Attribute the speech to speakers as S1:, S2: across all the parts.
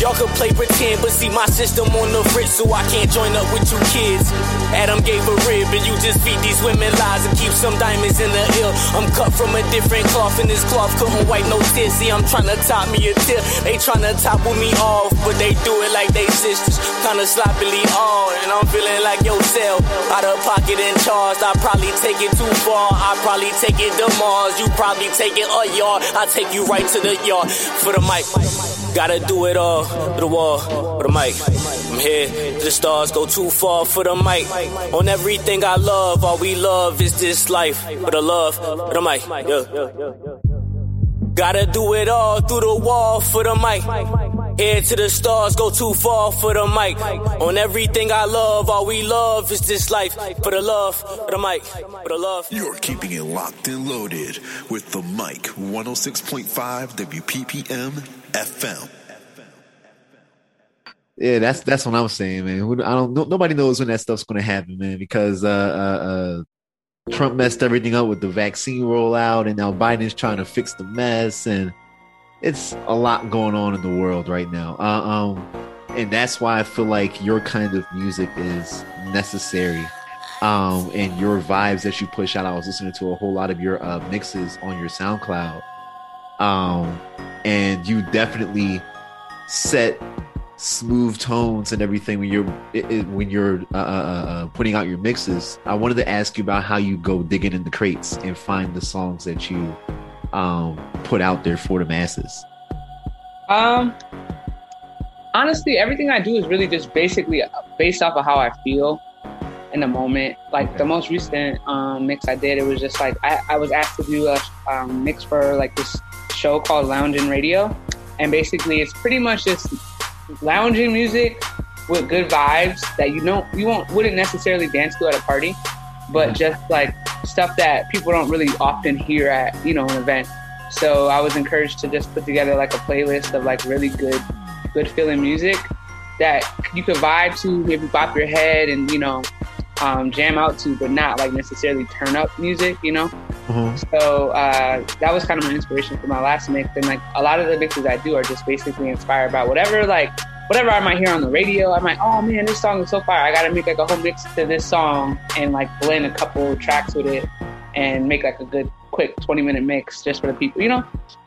S1: Y'all can play pretend, but see my system on the fritz, so I can't join up with you kids. Adam gave a rib, and you just feed these women lies and keep some diamonds in the ill. I'm cut from a different cloth, and this cloth couldn't wipe no tears. See, I'm trying to top me a tip. They trying to topple me off, but they do it like they sisters. Kinda sloppily all, and I'm feeling like yourself. Out of pocket and charged, I probably take it too far. I probably take it to Mars. You probably take it a yard. I take you right to the yard for the mic. Gotta do it all through the wall, for the mic. I'm here, the stars go too far for the mic. On everything I love, all we love is this life. For the love, for the mic. Yeah. Gotta do it all through the wall for the mic. Head to the stars, go too far for the mic. On everything I love, all we love is this life. For the love, for the mic, for the love.
S2: You're keeping it locked and loaded with the mic 106.5 WPPM FM.
S3: Yeah, that's that's what I'm saying, man. I don't. nobody knows when that stuff's going to happen, man, because uh, uh, uh, Trump messed everything up with the vaccine rollout, and now Biden's trying to fix the mess, and it's a lot going on in the world right now. Uh, um, and that's why I feel like your kind of music is necessary. Um, and your vibes that you push out. I was listening to a whole lot of your uh, mixes on your SoundCloud. Um, and you definitely set smooth tones and everything when you're it, when you're uh, uh, uh, putting out your mixes. I wanted to ask you about how you go digging in the crates and find the songs that you um, put out there for the masses.
S4: Um, honestly, everything I do is really just basically based off of how I feel in the moment. Like okay. the most recent um, mix I did, it was just like I, I was asked to do a um, mix for like this show called Lounging Radio, and basically it's pretty much just lounging music with good vibes that you don't you won't wouldn't necessarily dance to at a party, but just like stuff that people don't really often hear at you know an event. So I was encouraged to just put together like a playlist of like really good good feeling music that you could vibe to, maybe bop your head and you know um, jam out to, but not like necessarily turn up music, you know. Mm-hmm. So uh, that was kind of my inspiration for my last mix, and like a lot of the mixes I do are just basically inspired by whatever like whatever I might hear on the radio. I might, oh man, this song is so fire. I gotta make like a whole mix to this song and like blend a couple tracks with it and make like a good quick 20 minute mix just for the people, you know.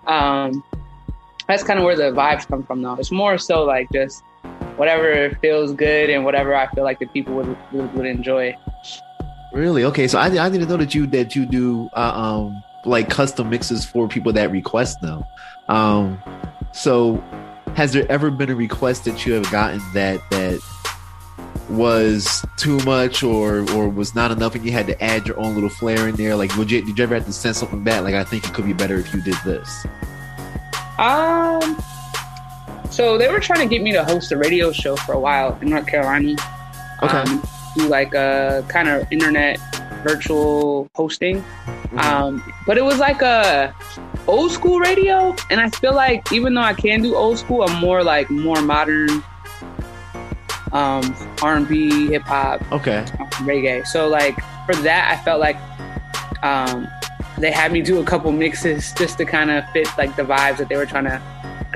S4: Um, that's kind of where the vibes come from though. It's more so like just whatever feels good and whatever I feel like the people would would, would enjoy.
S3: Really? Okay. So I, I didn't know that you that you do uh, um like custom mixes for people that request them. Um, so has there ever been a request that you have gotten that that was too much or or was not enough and you had to add your own little flair in there like would you did you ever have to send something back like i think it could be better if you did this
S4: um so they were trying to get me to host a radio show for a while in North Carolina.
S3: Okay. Um,
S4: do like a kind of internet virtual hosting. Mm-hmm. Um, but it was like a old school radio, and I feel like even though I can do old school, I'm more like more modern um, R&B, hip hop,
S3: okay,
S4: um, reggae. So like for that, I felt like um, they had me do a couple mixes just to kind of fit like the vibes that they were trying to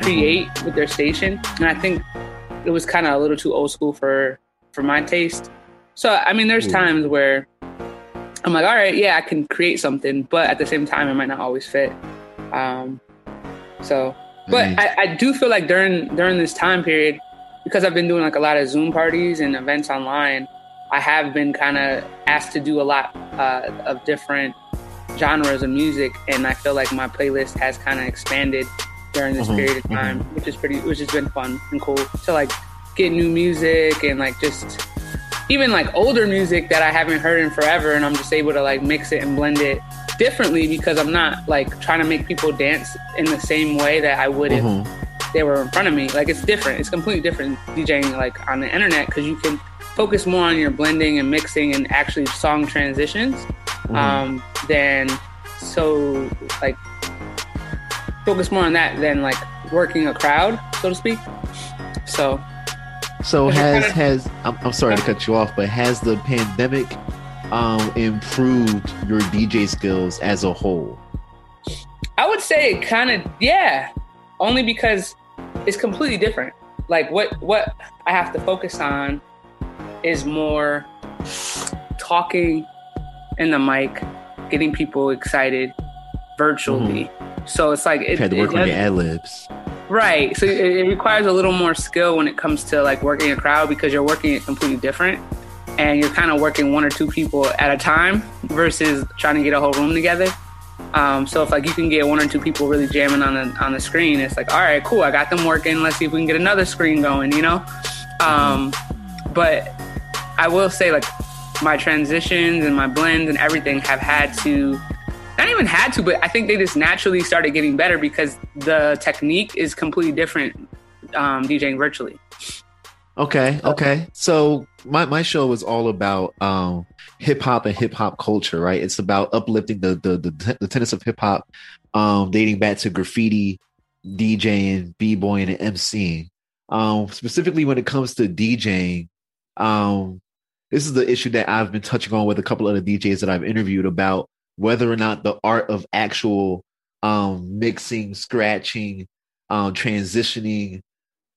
S4: create with their station, and I think it was kind of a little too old school for for my taste. So I mean, there's times where I'm like, all right, yeah, I can create something, but at the same time, it might not always fit. Um, so, but I, I do feel like during during this time period, because I've been doing like a lot of Zoom parties and events online, I have been kind of asked to do a lot uh, of different genres of music, and I feel like my playlist has kind of expanded during this mm-hmm. period of mm-hmm. time, mm-hmm. which is pretty, which has been fun and cool to like get new music and like just even like older music that I haven't heard in forever, and I'm just able to like mix it and blend it differently because I'm not like trying to make people dance in the same way that I would mm-hmm. if they were in front of me. Like it's different. It's completely different DJing like on the internet because you can focus more on your blending and mixing and actually song transitions mm-hmm. um, than so like focus more on that than like working a crowd, so to speak. So,
S3: so has has I'm, I'm sorry to cut you off, but has the pandemic um, improved your DJ skills as a whole?
S4: I would say it kind of yeah, only because it's completely different. Like what what I have to focus on is more talking in the mic, getting people excited virtually. Mm-hmm. So it's like it,
S3: you had to work on your ad libs.
S4: Right. So it, requires a little more skill when it comes to like working a crowd because you're working it completely different and you're kind of working one or two people at a time versus trying to get a whole room together. Um, so if like you can get one or two people really jamming on the on the screen, it's like all right, cool, I got them working. Let's see if we can get another screen going, you know. Um, but I will say like my transitions and my blends and everything have had to not even had to, but I think they just naturally started getting better because the technique is completely different um, DJing virtually.
S3: Okay, okay. So my, my show is all about um, hip hop and hip hop culture, right? It's about uplifting the the the, the tenets of hip hop, um, dating back to graffiti, DJing, b boying, and MCing. Um, specifically when it comes to DJing, um, this is the issue that I've been touching on with a couple of the DJs that I've interviewed about whether or not the art of actual um, mixing, scratching, um, transitioning,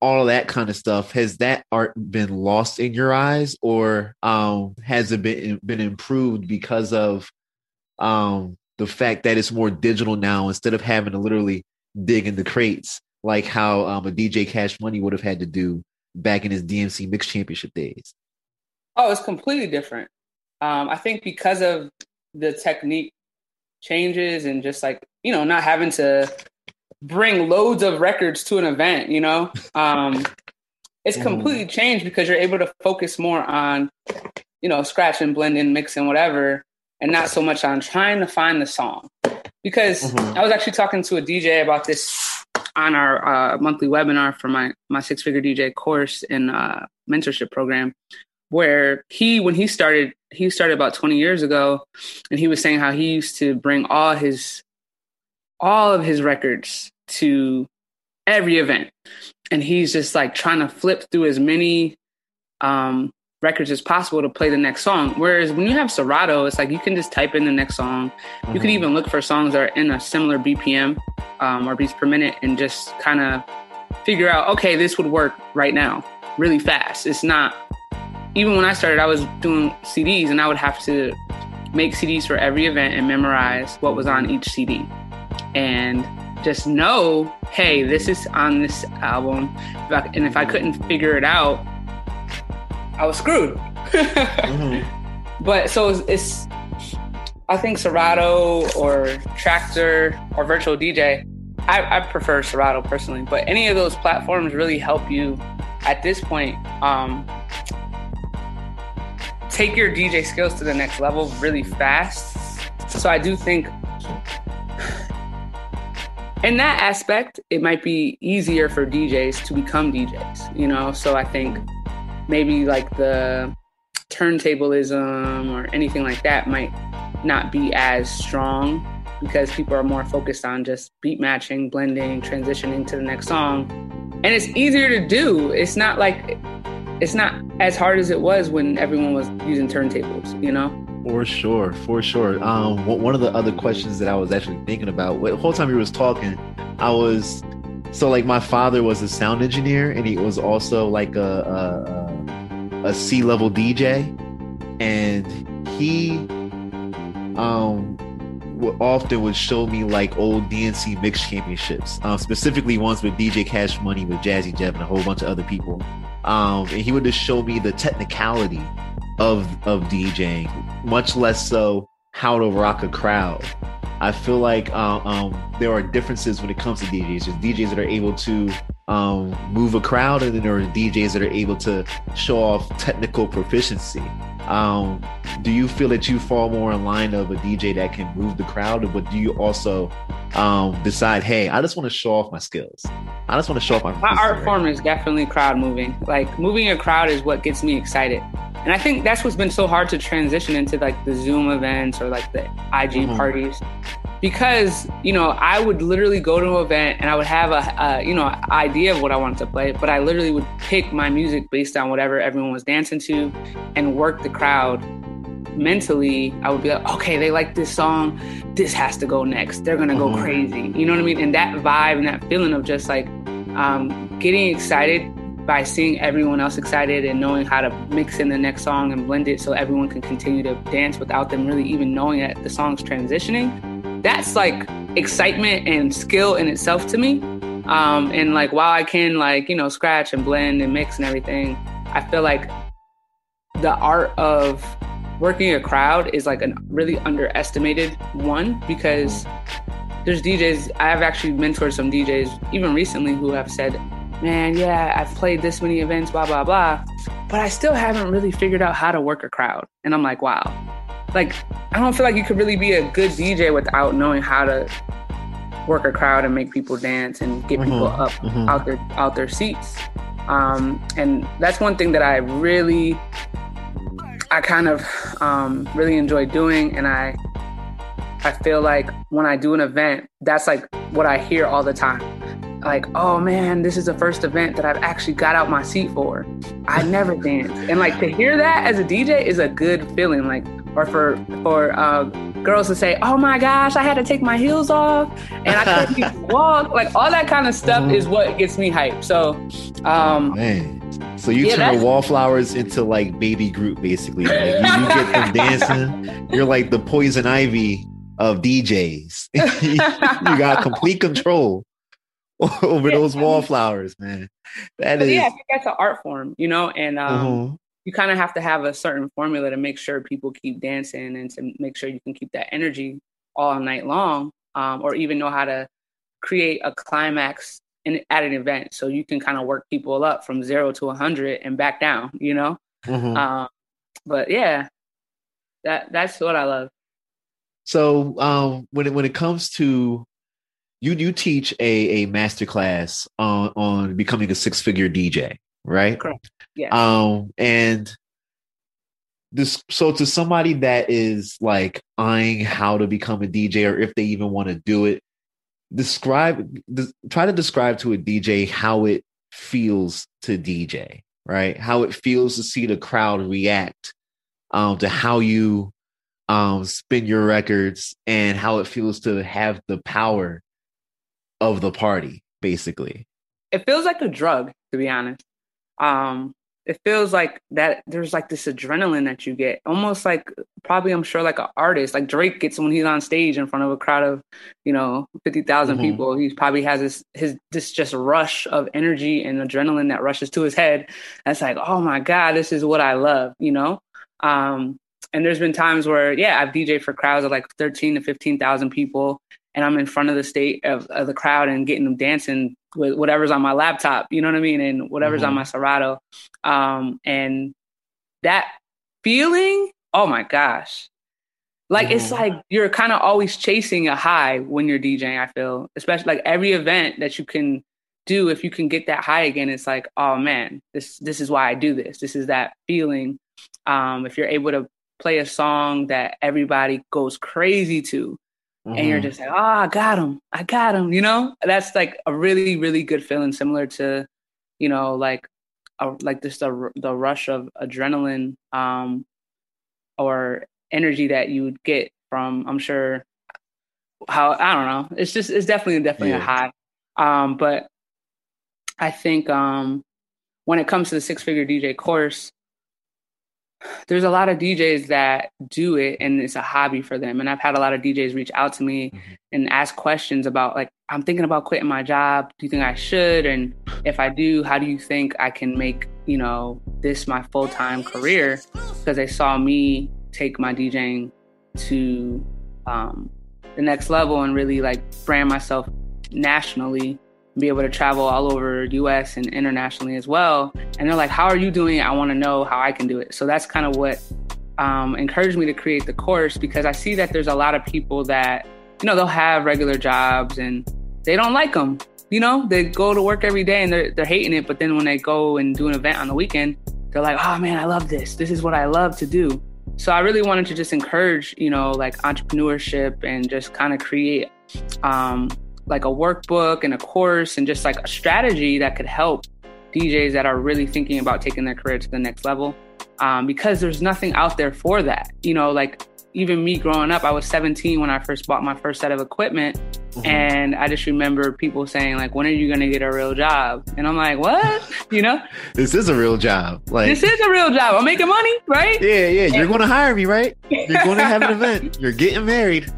S3: all that kind of stuff has that art been lost in your eyes, or um, has it been been improved because of um, the fact that it's more digital now instead of having to literally dig in the crates like how um, a DJ Cash Money would have had to do back in his DMC Mix Championship days?
S4: Oh, it's completely different. Um, I think because of the technique changes and just like you know not having to bring loads of records to an event you know um it's mm-hmm. completely changed because you're able to focus more on you know scratching blending mixing whatever and not so much on trying to find the song because mm-hmm. i was actually talking to a dj about this on our uh, monthly webinar for my my six figure dj course and uh, mentorship program where he when he started he started about 20 years ago and he was saying how he used to bring all his all of his records to every event. And he's just like trying to flip through as many um, records as possible to play the next song. Whereas when you have serato it's like you can just type in the next song. Mm-hmm. you can even look for songs that are in a similar bpm um, or beats per minute and just kind of figure out okay this would work right now really fast. It's not even when I started, I was doing CDs and I would have to make CDs for every event and memorize what was on each CD. And just know, hey, this is on this album. And if I couldn't figure it out, I was screwed. mm-hmm. But so it's, it's, I think Serato or Traktor or Virtual DJ, I, I, prefer Serato personally, but any of those platforms really help you at this point um, take your DJ skills to the next level really fast. So I do think in that aspect, it might be easier for DJs to become DJs, you know? So I think maybe like the turntablism or anything like that might not be as strong because people are more focused on just beat matching, blending, transitioning to the next song. And it's easier to do. It's not like it's not as hard as it was when everyone was using turntables, you know?
S3: For sure, for sure. Um, one of the other questions that I was actually thinking about, the whole time you was talking, I was so like my father was a sound engineer and he was also like a a, a C level DJ, and he um often would show me like old DMC mix championships, um, specifically ones with DJ Cash Money with Jazzy Jeff and a whole bunch of other people. Um, and he would just show me the technicality of of DJing, much less so how to rock a crowd. I feel like uh, um, there are differences when it comes to DJs. There's DJs that are able to um, move a crowd, and then there are DJs that are able to show off technical proficiency. Um, do you feel that you fall more in line of a DJ that can move the crowd, or but do you also um, decide, hey, I just want to show off my skills. I just want to show off my.
S4: My art form is definitely crowd moving. Like moving a crowd is what gets me excited, and I think that's what's been so hard to transition into like the Zoom events or like the IG mm-hmm. parties, because you know I would literally go to an event and I would have a, a you know idea of what I wanted to play, but I literally would pick my music based on whatever everyone was dancing to, and work the crowd mentally I would be like, okay, they like this song, this has to go next. They're gonna go
S3: Mhm.
S4: crazy. You know what I mean? And that vibe and that feeling of just like um, getting excited by seeing everyone else excited and knowing how to mix in the next song and blend it so everyone can continue to dance without them really even knowing that the song's transitioning. That's like excitement and skill in itself to me. Um, and like while I can like you know scratch and blend and mix and everything, I feel like the art of working a crowd is like a really underestimated one because there's DJs I've actually mentored some DJs even recently who have said, "Man, yeah, I've played this many events, blah blah blah, but I still haven't really figured out how to work a crowd." And I'm like, "Wow." Like I don't feel like you could really be a good DJ without knowing how to work a crowd and make people dance and get people
S3: Mhm,
S4: up
S3: mhm.
S4: out their out their seats. Um, and that's one thing that I really, I kind of um, really enjoy doing, and I, I feel like when I do an event, that's like what I hear all the time. Like, oh man, this is the first event that I've actually got out my seat for. I never danced, and like to hear that as a DJ is a good feeling. Like, or for for uh, girls to say, "Oh my gosh, I had to take my heels off and I couldn't walk." Like all that kind of stuff
S3: Mhm.
S4: is what gets me hyped. So, um,
S3: Man. So you
S4: Yeah,
S3: turn
S4: that's-
S3: wallflowers into like baby group, basically. Like you, you get them dancing. You're like the poison ivy of DJs. you got complete control over
S4: Yeah,
S3: those wallflowers, man. That is.
S4: yeah, I think that's an art form, you know, and um,
S3: Mhm.
S4: You kind of have to have a certain formula to make sure people keep dancing and to make sure you can keep that energy all night long, um, or even know how to create a climax in, at an event so you can kind of work people up from zero to 100 and back down, you know?
S3: Mhm.
S4: Um, but yeah, that that's what I love.
S3: So um, when it when it comes to you, you teach a a master class on on becoming a six figure DJ, right?
S4: Correct. Yeah.
S3: Um, and this so to somebody that is like eyeing how to become a DJ or if they even want to do it, describe des- try to describe to a DJ how it feels to DJ, right? How it feels to see the crowd react um, to how you um, spin your records and how it feels to have the power of the party, basically.
S4: it feels like a drug to be honest um it feels like that there's like this adrenaline that you get almost like probably i'm sure like an artist like drake gets when he's on stage in front of a crowd of you know 50000
S3: Mhm.
S4: people he probably has this his this just rush of energy and adrenaline that rushes to his head that's like oh my god this is what i love you know um and there's been times where yeah i've dj'd for crowds of like 13 to 15000 people and i'm in front of the state of, of the crowd and getting them dancing with whatever's on my laptop, you know what I mean, and whatever's on
S3: Mhm.
S4: my Serato. Um, and that feeling, oh my gosh. Like it's
S3: Mhm.
S4: like you're kind of always chasing a high when you're DJing, I feel. Especially like every event that you can do, if you can get that high again, it's like, oh man, this this is why I do this. This is that feeling. Um, if you're able to play a song that everybody goes crazy to, and you're
S3: Mhm.
S4: just like, oh, I got him, I got him. You know, that's like a really, really good feeling, similar to, you know, like, a, like just the the rush of adrenaline, um, or energy that you would get from. I'm sure how I don't know. It's just it's definitely definitely a high. Um, but I think um, when it comes to the six figure DJ course, there's a lot of DJs that do it and it's a hobby for them. And I've had a lot of DJs reach out to me
S3: Mhm.
S4: and ask questions about like, I'm thinking about quitting my job. Do you think I should? And if I do, how do you think I can make, you know, this my full time career? Because they saw me take my DJing to um, the next level and really like brand myself nationally be able to travel all over US and internationally as well. And they're like, How are you doing it? I want to know how I can do it. So that's kind of what um, encouraged me to create the course because I see that there's a lot of people that, you know, they'll have regular jobs and they don't like them. You know, they go to work every day and they're, they're hating it. But then when they go and do an event on the weekend, they're like, oh man, I love this. This is what I love to do. So I really wanted to just encourage, you know, like entrepreneurship and just kind of create um, like a workbook and a course and just like a strategy that could help DJs that are really thinking about taking their career to the next level. um, because there's nothing out there for that. You know, like even me growing up, I was 17 when I first bought my first set of equipment. Mm-hmm. And I just remember people saying, like, when are you going to get a real job? And I'm like, what? You know?
S3: this is a real job. Like
S4: This is a real job. I'm making money, right?
S3: Yeah, yeah. You're going to hire me, right? You're going to have an event. You're getting married.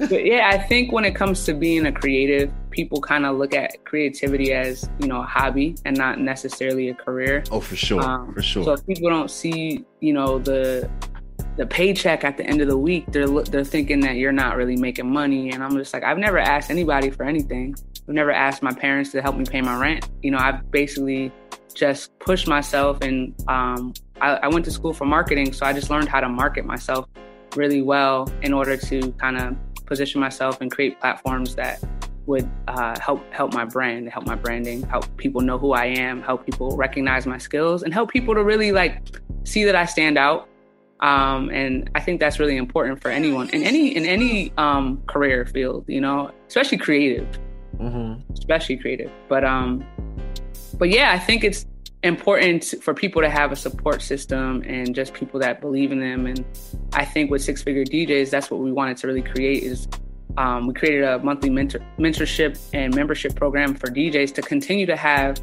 S4: but yeah, I think when it comes to being a creative, people kind of look at creativity as, you know, a hobby and not necessarily a career.
S3: Oh, for sure. Um, for sure.
S4: So if people don't see, you know, the the paycheck at the end of the week, they're they're thinking that you're not really making money, and I'm just like, I've never asked anybody for anything. I've never asked my parents to help me pay my rent. You know, I've basically just pushed myself, and um, I, I went to school for marketing, so I just learned how to market myself really well in order to kind of position myself and create platforms that would uh, help help my brand, help my branding, help people know who I am, help people recognize my skills, and help people to really like see that I stand out um, and I think that's really important for anyone in any in any um, career field, you know, especially creative, mm-hmm. especially creative. But um, but yeah, I think it's important for people to have a support system and just people that believe in them. And I think with Six Figure DJs, that's what we wanted to really create is um, we created a monthly mentor, mentorship and membership program for DJs to continue to have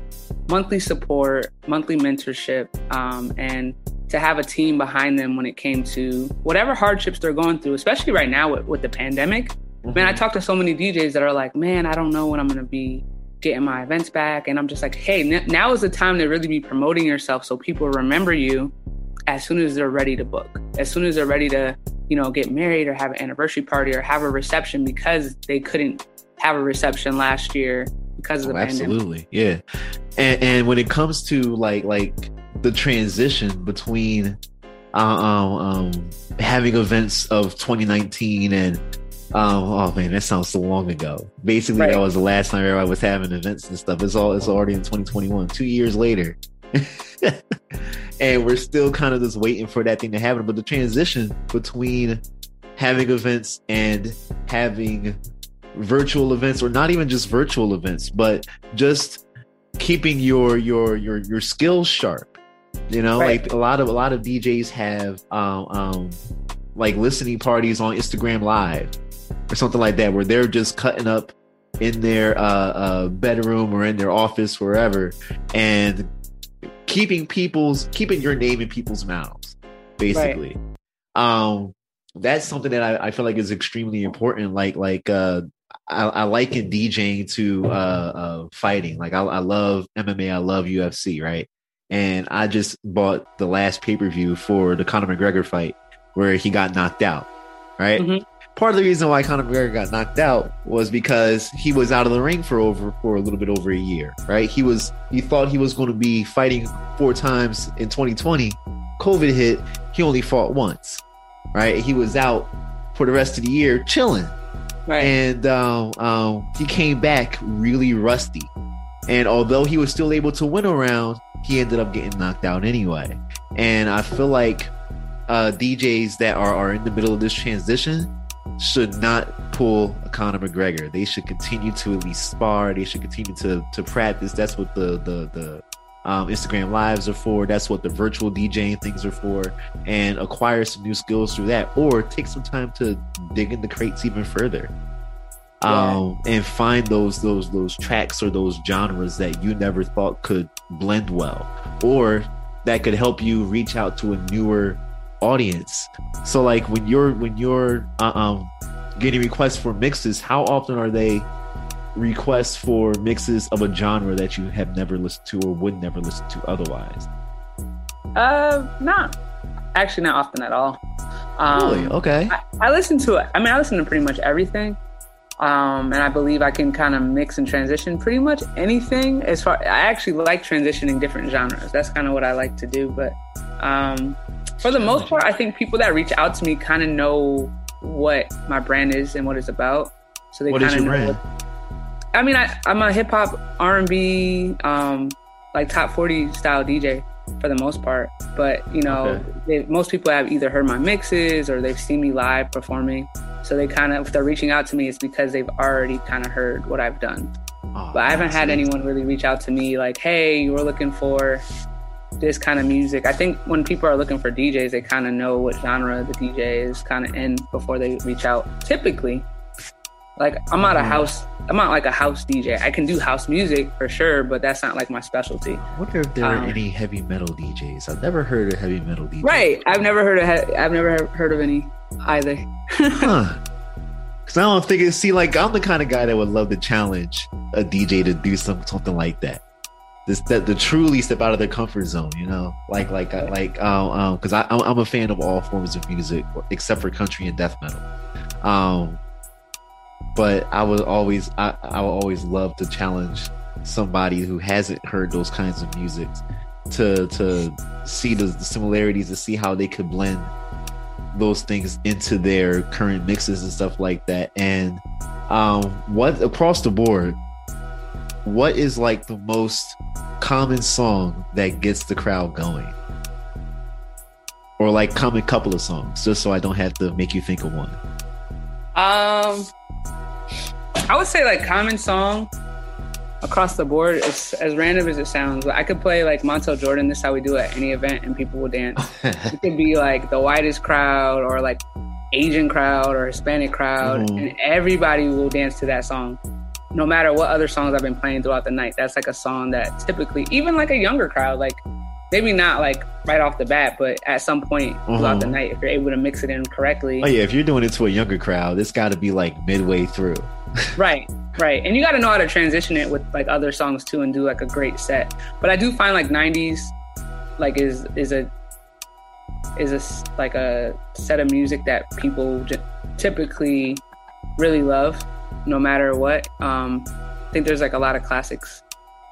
S4: monthly support, monthly mentorship, um, and to have a team behind them when it came to whatever hardships they're going through, especially right now with, with the pandemic. Mm-hmm. Man, I talk to so many DJs that are like, man, I don't know when I'm going to be getting my events back. And I'm just like, hey, n- now is the time to really be promoting yourself so people remember you as soon as they're ready to book, as soon as they're ready to, you know, get married or have an anniversary party or have a reception because they couldn't have a reception last year because of the oh,
S3: pandemic. Absolutely, yeah. And, and when it comes to like like the transition between uh, um, um, having events of 2019 and um, oh man, that sounds so long ago. Basically, right. that was the last time I was having events and stuff. It's all it's already in 2021, two years later, and we're still kind of just waiting for that thing to happen. But the transition between having events and having virtual events, or not even just virtual events, but just keeping your your your your skills sharp you know, right. like a lot of a lot of DJs have um, um like listening parties on Instagram Live or something like that, where they're just cutting up in their uh, uh, bedroom or in their office, wherever, and keeping people's keeping your name in people's mouths, basically. Right. Um, that's something that I, I, feel like is extremely important. Like like uh, I, I liken DJing to uh, uh, fighting. Like I, I love MMA, I love UFC, right? And I just bought the last pay per view for the Conor McGregor fight where he got knocked out. Right. Mm-hmm. Part of the reason why Conor McGregor got knocked out was because he was out of the ring for over for a little bit over a year. Right. He was he thought he was going to be fighting four times in 2020. COVID hit. He only fought once. Right. He was out for the rest of the year chilling. Right. And um, um, he came back really rusty. And although he was still able to win around, he ended up getting knocked out anyway. And I feel like uh, DJs that are, are in the middle of this transition should not pull a Conor McGregor. They should continue to at least spar. They should continue to to practice. That's what the the the um, Instagram lives are for. That's what the virtual DJing things are for, and acquire some new skills through that, or take some time to dig in the crates even further um, and find those those those tracks or those genres that you never thought could blend well, or that could help you reach out to a newer audience. So like when you're when you're uh, um, getting requests for mixes, how often are they requests for mixes of a genre that you have never listened to or would never listen to otherwise?
S4: Uh, not actually not often at all.
S3: Um, really? Okay.
S4: I, I listen to it. I mean, I listen to pretty much everything. Um, and I believe I can kind of mix and transition pretty much anything. As far I actually like transitioning different genres. That's kind of what I like to do. But um, for the most part, I think people that reach out to me kind of know what my brand is and what it's about. So they kind of know. Brand? What, I mean, I, am a hip hop, R and B, um, like top 40 style DJ for the most part. But you know, okay. they, most people have either heard my mixes or they've seen me live performing. So they kind of, if they're reaching out to me, it's because they've already kind of heard what I've done. Oh, but I haven't had anyone really reach out to me like, "Hey, you were looking for this kind of music. I think when people are looking for DJs, they kind of know what genre the DJ is kind of in before they reach out. Typically, like I'm not a house, I'm not like a house DJ. I can do house music for sure, but that's not like my specialty.
S3: I wonder if there are
S4: Um,
S3: any heavy metal DJs. I've never heard of heavy metal DJs.
S4: Right? I've never heard of he- I've never heard of any either.
S3: Huh. Because I don't think it. See, like I'm the kind of guy that would love to challenge a DJ to do some something like that. This that the truly step out of their comfort zone. You know, like like like um um because I I'm a fan of all forms of music except for country and death metal. Um, but I would always I I would always love to challenge somebody who hasn't heard those kinds of music to to see the, the similarities to see how they could blend those things into their current mixes and stuff like that. And um, what across the board, what is like the most common song that gets the crowd going? Or like common couple of songs, just so I don't have to make you think of one.
S4: Um, I would say like common song across the board. It's as random as it sounds. I could play like Montel Jordan. This is how we do it at any event, and people will dance. it could be like the whitest crowd, or like Asian crowd, or Hispanic crowd,
S3: Mhm.
S4: and everybody will dance to that song. No matter what other songs I've been playing throughout the night, that's like a song that typically, even like a younger crowd, like maybe not like right off the bat, but at some point throughout the
S3: Mhm.
S4: night, if you're able to mix it in correctly,
S3: Oh yeah, if you're doing it to a younger crowd, it's got to be like midway through.
S4: Right, right. And you got to know how to transition it with like other songs too and do like a great set. But I do find like 90s like is is a is a like a set of music that people j- typically really love no matter what. Um I think there's like a lot of classics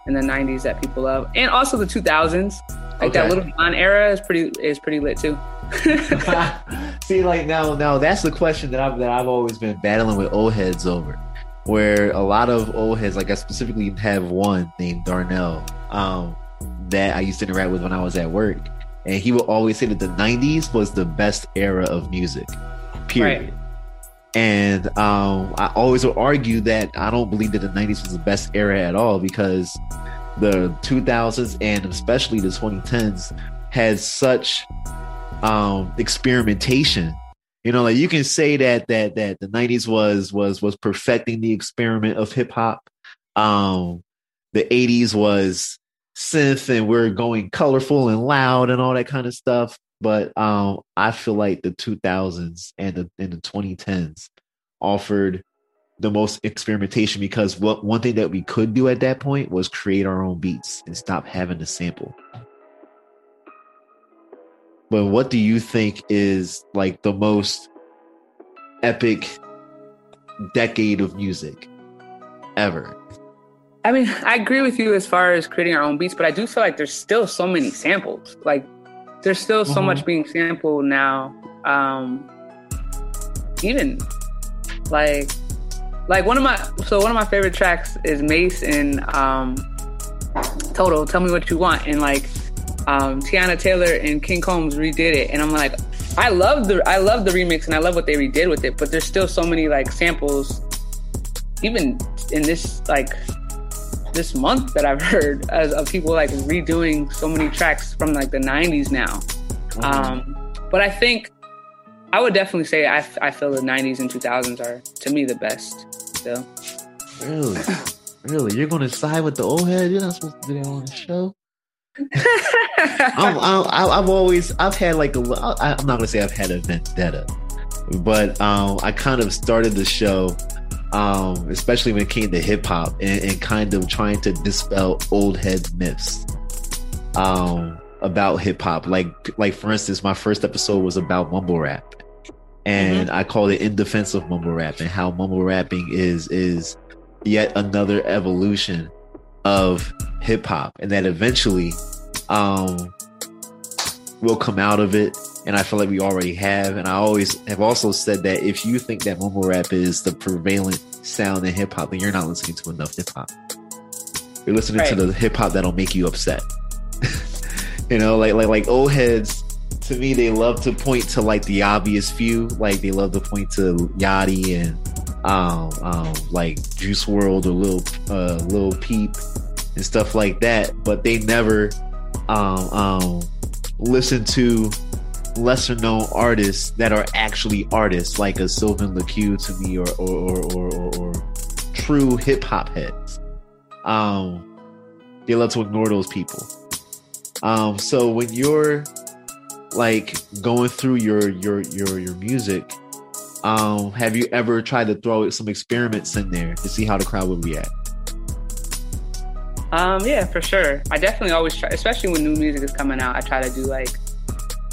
S4: in the 90s that people love. And also the 2000s. Like that Lil Jon era is pretty is pretty lit too.
S3: See, like now, now that's the question that I've that I've always been battling with old heads over, where a lot of old heads, like I specifically have one named Darnell, um, that I used to interact with when I was at work, and he would always say that the '90s was the best era of music, period.
S4: Right.
S3: And um, I always would argue that I don't believe that the '90s was the best era at all because the 2000s and especially the 2010s had such um experimentation you know like you can say that that that the 90s was was was perfecting the experiment of hip hop. Um the 80s was synth and we're going colorful and loud and all that kind of stuff. But um i feel like the 2000s and the and the 2010s offered the most experimentation because what one thing that we could do at that point was create our own beats and stop having to sample but what do you think is like the most epic decade of music ever?
S4: I mean, I agree with you as far as creating our own beats, but I do feel like there's still so many samples. Like, there's still so
S3: Mhm.
S4: much being sampled now. Um, even like, like one of my so one of my favorite tracks is Mase and um, Total. Tell me what you want, and like um, Teyana Taylor and King Combs redid it, and I'm like, I love the I love the remix and I love what they redid with it, but there's still so many like samples, even in this like this month that I've heard as, of people like redoing so many tracks from like the 90s now. Um, but I think I would definitely say I, I feel the 90s and 2000s are to me the best still.
S3: Really? really? You're going to side with the old head? You're not supposed to do that on the show? I'm, I'm, I've always, I've had like a, I'm not to say I've had a vendetta, but um, I kind of started the show, um, especially when it came to hip hop and, and kind of trying to dispel old head myths um, about hip hop. Like, like for instance, my first episode was about mumble rap. And I called it in defense of mumble rap and how mumble rapping is is yet another evolution of hip hop and that eventually um will come out of it and I feel like we already have. And I always have also said that if you think that mumble rap is the prevalent sound in hip hop then you're not listening to enough hip hop. You're listening to the hip hop that'll make you upset. You know like like like old heads to me they love to point to like the obvious few. Like they love to point to Yachty and um, um, like Juice WRLD or Lil uh, Lil Peep and stuff like that, but they never um, um, listen to lesser known artists that are actually artists, like a Sylvan LaCue to me, or or or or, or, or true hip hop heads. Um, they love to ignore those people. Um, so when you're like going through your your your your music, um, have you ever tried to throw some experiments in there to see how the crowd would react?
S4: Um, yeah, for sure. I definitely always try, especially when new music is coming out. I try to do like,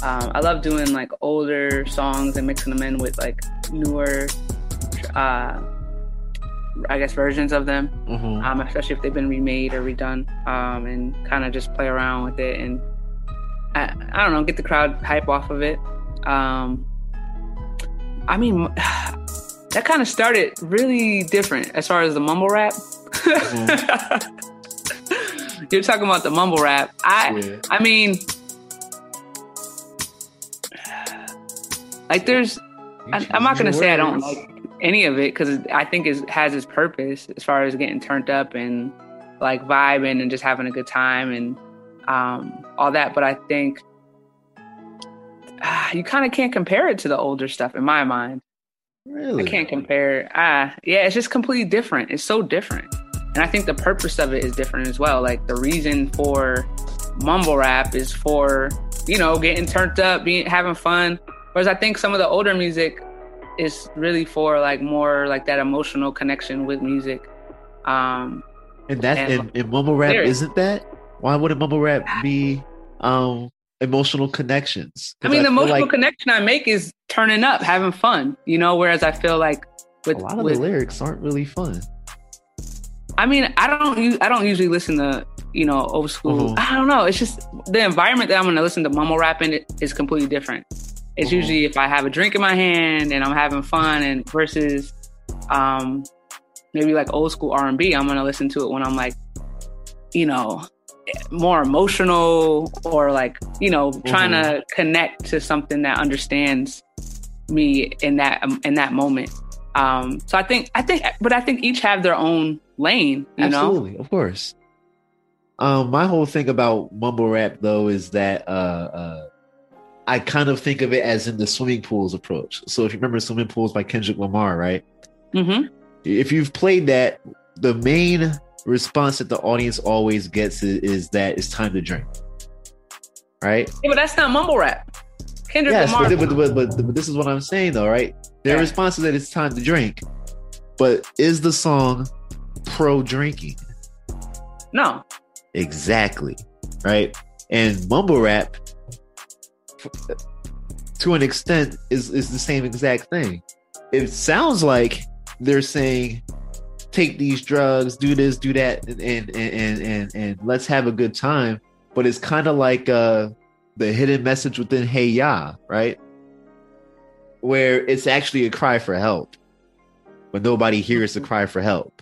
S4: um, I love doing like older songs and mixing them in with like newer, uh, I guess versions of them.
S3: Mhm.
S4: Um, especially if they've been remade or redone, um, and kind of just play around with it and I, I don't know, get the crowd hype off of it. Um, I mean, that kind of started really different as far as the mumble rap. You're talking about the mumble rap. I
S3: Yeah.
S4: I mean like there's I, I'm not gonna say I don't like any of it because I think it has its purpose as far as getting turned up and like vibing and just having a good time and um, all that. But I think ah, you kind of can't compare it to the older stuff in my mind.
S3: Really?
S4: I can't compare. Ah, yeah, it's just completely different. It's so different, and I think the purpose of it is different as well. Like the reason for mumble rap is for you know getting turned up, being having fun. Whereas I think some of the older music is really for like more like that emotional connection with music. Um,
S3: And that
S4: and-
S3: and, and mumble rap
S4: Lyrics.
S3: isn't that? Why wouldn't mumble rap be um emotional connections.
S4: I mean, the emotional
S3: like
S4: connection I make is turning up, having fun. You know, whereas I feel like with
S3: a lot of
S4: with
S3: the lyrics aren't really fun.
S4: I mean, I don't I don't usually listen to you know old school.
S3: Mhm.
S4: I don't know. It's just the environment that I'm going to listen to mumble rapping is completely different. It's
S3: Mhm.
S4: usually if I have a drink in my hand and I'm having fun, and versus um maybe like old school R and B. I'm going to listen to it when I'm like, you know, more emotional or like you know trying to connect to something that understands me in that um, in that moment. Um, so I think I think, but I think each have their own lane. You know.
S3: Absolutely, of course. Um, my whole thing about mumble rap though is that uh, uh, I kind of think of it as in the swimming pools approach. So if you remember Swimming Pools by Kendrick Lamar, right?
S4: Mm-hmm.
S3: If you've played that, the main response that the audience always gets is, is that it's time to drink. Right?
S4: Yeah, but that's not mumble rap. Kendrick
S3: Yes,
S4: Lamar.
S3: but, but, but, but, this is what I'm saying though, right? Their
S4: Yeah.
S3: response is that it's time to drink. But is the song pro drinking?
S4: no.
S3: Exactly. Right. And mumble rap, to an extent, is, is the same exact thing. It sounds like they're saying, take these drugs, do this, do that, and and and and, and let's have a good time. But it's kind of like uh, the hidden message within Hey Ya, right? Where it's actually a cry for help, but nobody hears the cry for help.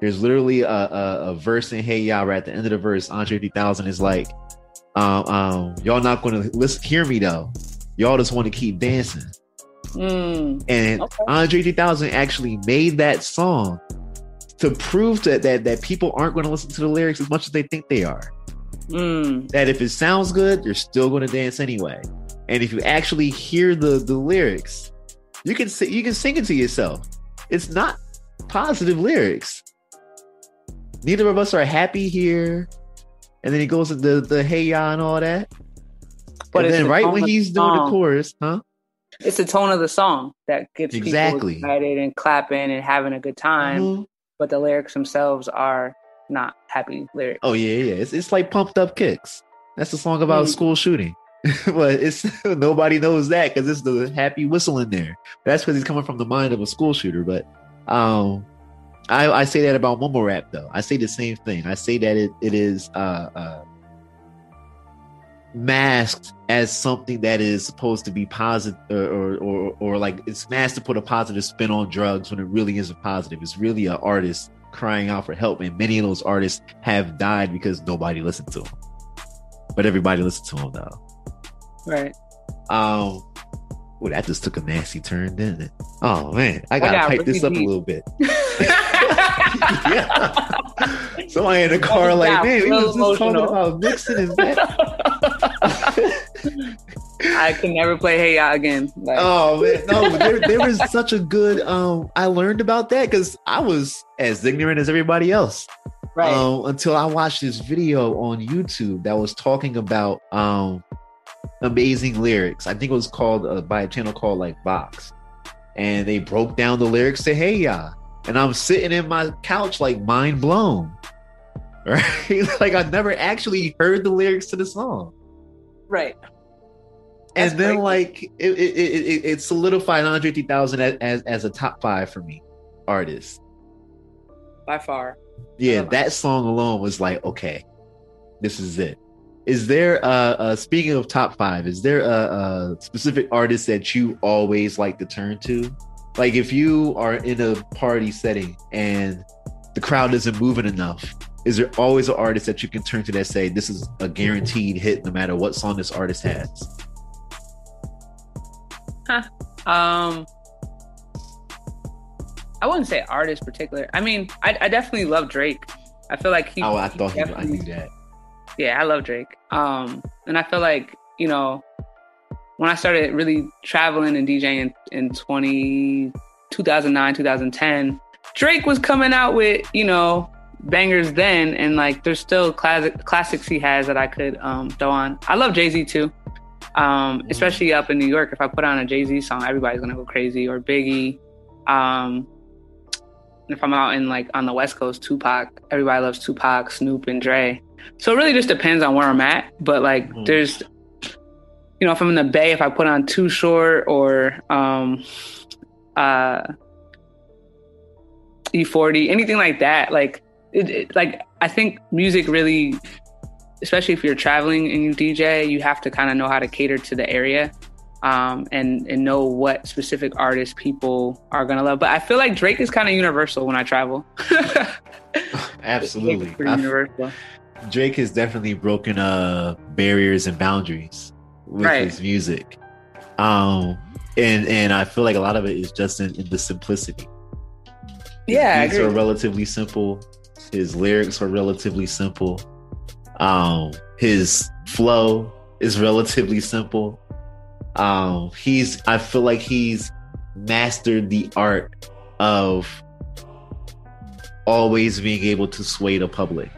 S3: There's literally a, a, a verse in Hey Ya where at the end of the verse, Andre 3000 is like, um, um, y'all not going to listen, hear me though. Y'all just want to keep dancing.
S4: Mm.
S3: And
S4: Okay.
S3: Andre 3000 actually made that song to prove that, that that people aren't going to listen to the lyrics as much as they think they are.
S4: Mm.
S3: That if it sounds good, you're still going to dance anyway. And if you actually hear the the lyrics, you can you can sing it to yourself. It's not positive lyrics. Neither of us are happy here. And then he goes into the, the hey ya and all that.
S4: But
S3: and then
S4: the
S3: right when he's
S4: the
S3: doing the chorus, huh?
S4: It's the tone of the song that gets
S3: Exactly.
S4: people excited and clapping and having a good time.
S3: Mhm.
S4: But the lyrics themselves are not happy lyrics.
S3: Oh yeah, yeah. It's it's like pumped up kicks. That's the song about
S4: Mm.
S3: school shooting. but it's nobody knows that because it's the happy whistle in there. That's because he's coming from the mind of a school shooter. But um I, I say that about mumble rap though. I say the same thing. I say that it, it is uh uh masked as something that is supposed to be positive or, or or or like it's masked to put a positive spin on drugs when it really isn't positive. It's really an artist crying out for help, and many of those artists have died because nobody listened to them. But everybody listened to them though.
S4: Right.
S3: Um, well, that just took a nasty turn, didn't it? Oh man, I gotta
S4: got
S3: pipe this
S4: really
S3: up a little bit. yeah. Somebody in the car like, man, we was just talking about mixing and that.
S4: I can never play Hey Ya again. Like,
S3: Oh man, no, there, there was such a good. Um, I learned about that because I was as ignorant as everybody else.
S4: right.
S3: Um, until I watched this video on YouTube that was talking about um amazing lyrics. I think it was called uh, by a channel called like Vox, and they broke down the lyrics to Hey Ya, and I'm sitting in my couch like mind blown. Right, like I never actually heard the lyrics to the song.
S4: right.
S3: And then
S4: crazy.
S3: like it it, it, it, solidified Andre 3000 as, as as a top five for me artist.
S4: By far.
S3: Yeah, that song alone was like, okay, this is it. Is there uh, uh speaking of top five, is there a, a specific artist that you always like to turn to? Like if you are in a party setting and the crowd isn't moving enough, is there always an artist that you can turn to that say this is a guaranteed hit no matter what song this artist has?
S4: Um, I wouldn't say artist particular. I mean, I, I definitely love Drake. I feel like he.
S3: Oh, I thought he, I knew that.
S4: Yeah, I love Drake. Um, and I feel like you know, when I started really traveling and DJing in, in 20, 2009, 2010, Drake was coming out with you know bangers then, and like there's still classic classics he has that I could um throw on. I love Jay Z too. Um, especially up in New York, if I put on a Jay Z song, everybody's gonna go crazy. Or Biggie. Um, if I'm out in like on the West Coast, Tupac. Everybody loves Tupac, Snoop, and Dre. So it really just depends on where I'm at. But like,
S3: Mm.
S4: there's, you know, if I'm in the Bay, if I put on Too Short or um, uh, E-40, anything like that, like, it, it, like I think music really, especially if you're traveling and you DJ, you have to kind of know how to cater to the area. Um, and and know what specific artists people are gonna love, but I feel like Drake is kind of universal when I travel.
S3: Absolutely.
S4: Universal.
S3: Drake has definitely broken uh barriers and boundaries with
S4: Right.
S3: his music. Um and and I feel like a lot of it is just in, in the simplicity. His
S4: Yeah,
S3: are relatively simple. His lyrics are relatively simple. Um his flow is relatively simple. Um he's I feel like he's mastered the art of always being able to sway the public.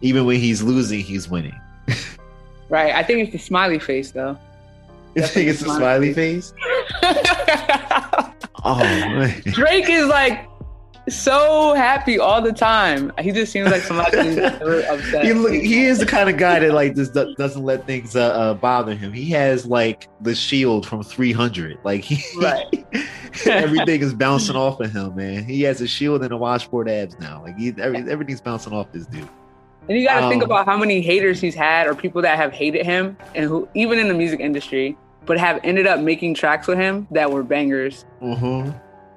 S3: Even when he's losing, he's winning.
S4: Right. I think it's the smiley face though.
S3: You think it's a smiley face? Oh man.
S4: Drake is like so happy all the time. He just seems like somebody who's upset.
S3: He, look, he is the kind of guy that like just do- doesn't let things uh, uh, bother him. He has like the shield from 300. Like he,
S4: Right.
S3: everything is bouncing off of him, man. He has a shield and a washboard abs now. Like he, every, everything's bouncing off this dude.
S4: And you got to think
S3: Um,
S4: about how many haters he's had or people that have hated him and who, even in the music industry, but have ended up making tracks with him that were bangers.
S3: Uh-huh.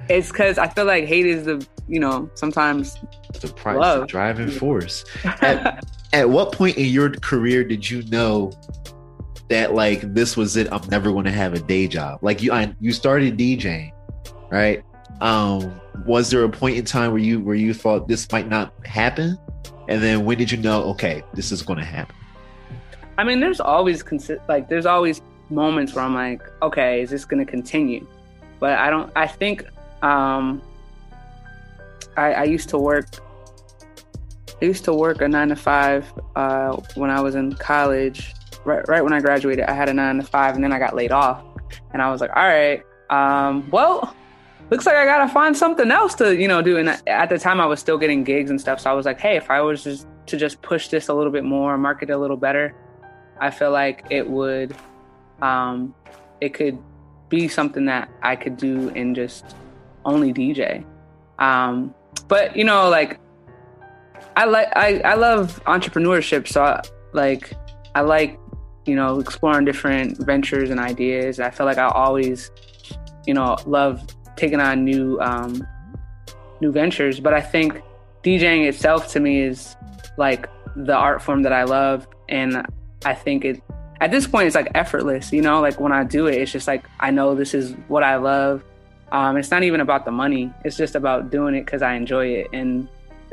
S4: It's because I feel like hate is the, you know, sometimes.
S3: The price,
S4: Love.
S3: the driving force. At, at what point in your career did you know that like this was it? I'm never going to have a day job. Like you, I, you started DJing, right? Um, was there a point in time where you where you thought this might not happen? And then when did you know? Okay, this is going to happen.
S4: I mean, there's always consi- like there's always moments where I'm like, okay, is this going to continue? But I don't. I think um, I, I used to work. I used to work a nine to five uh, when I was in college. Right, right when I graduated, I had a nine to five, and then I got laid off. And I was like, all right, um, well, looks like I gotta find something else to you know do. And at the time, I was still getting gigs and stuff, so I was like, hey, if I was just to just push this a little bit more, market it a little better, I feel like it would, um, it could be something that I could do and just only DJ. Um, but you know, like I like I, I love entrepreneurship, so I, like I like you know exploring different ventures and ideas. I feel like I always you know love taking on new um, new ventures, but I think DJing itself to me is like the art form that I love, and I think it at this point it's like effortless. You know, like when I do it, it's just like I know this is what I love, Um, it's not even about the money. It's just about doing it because I enjoy it, and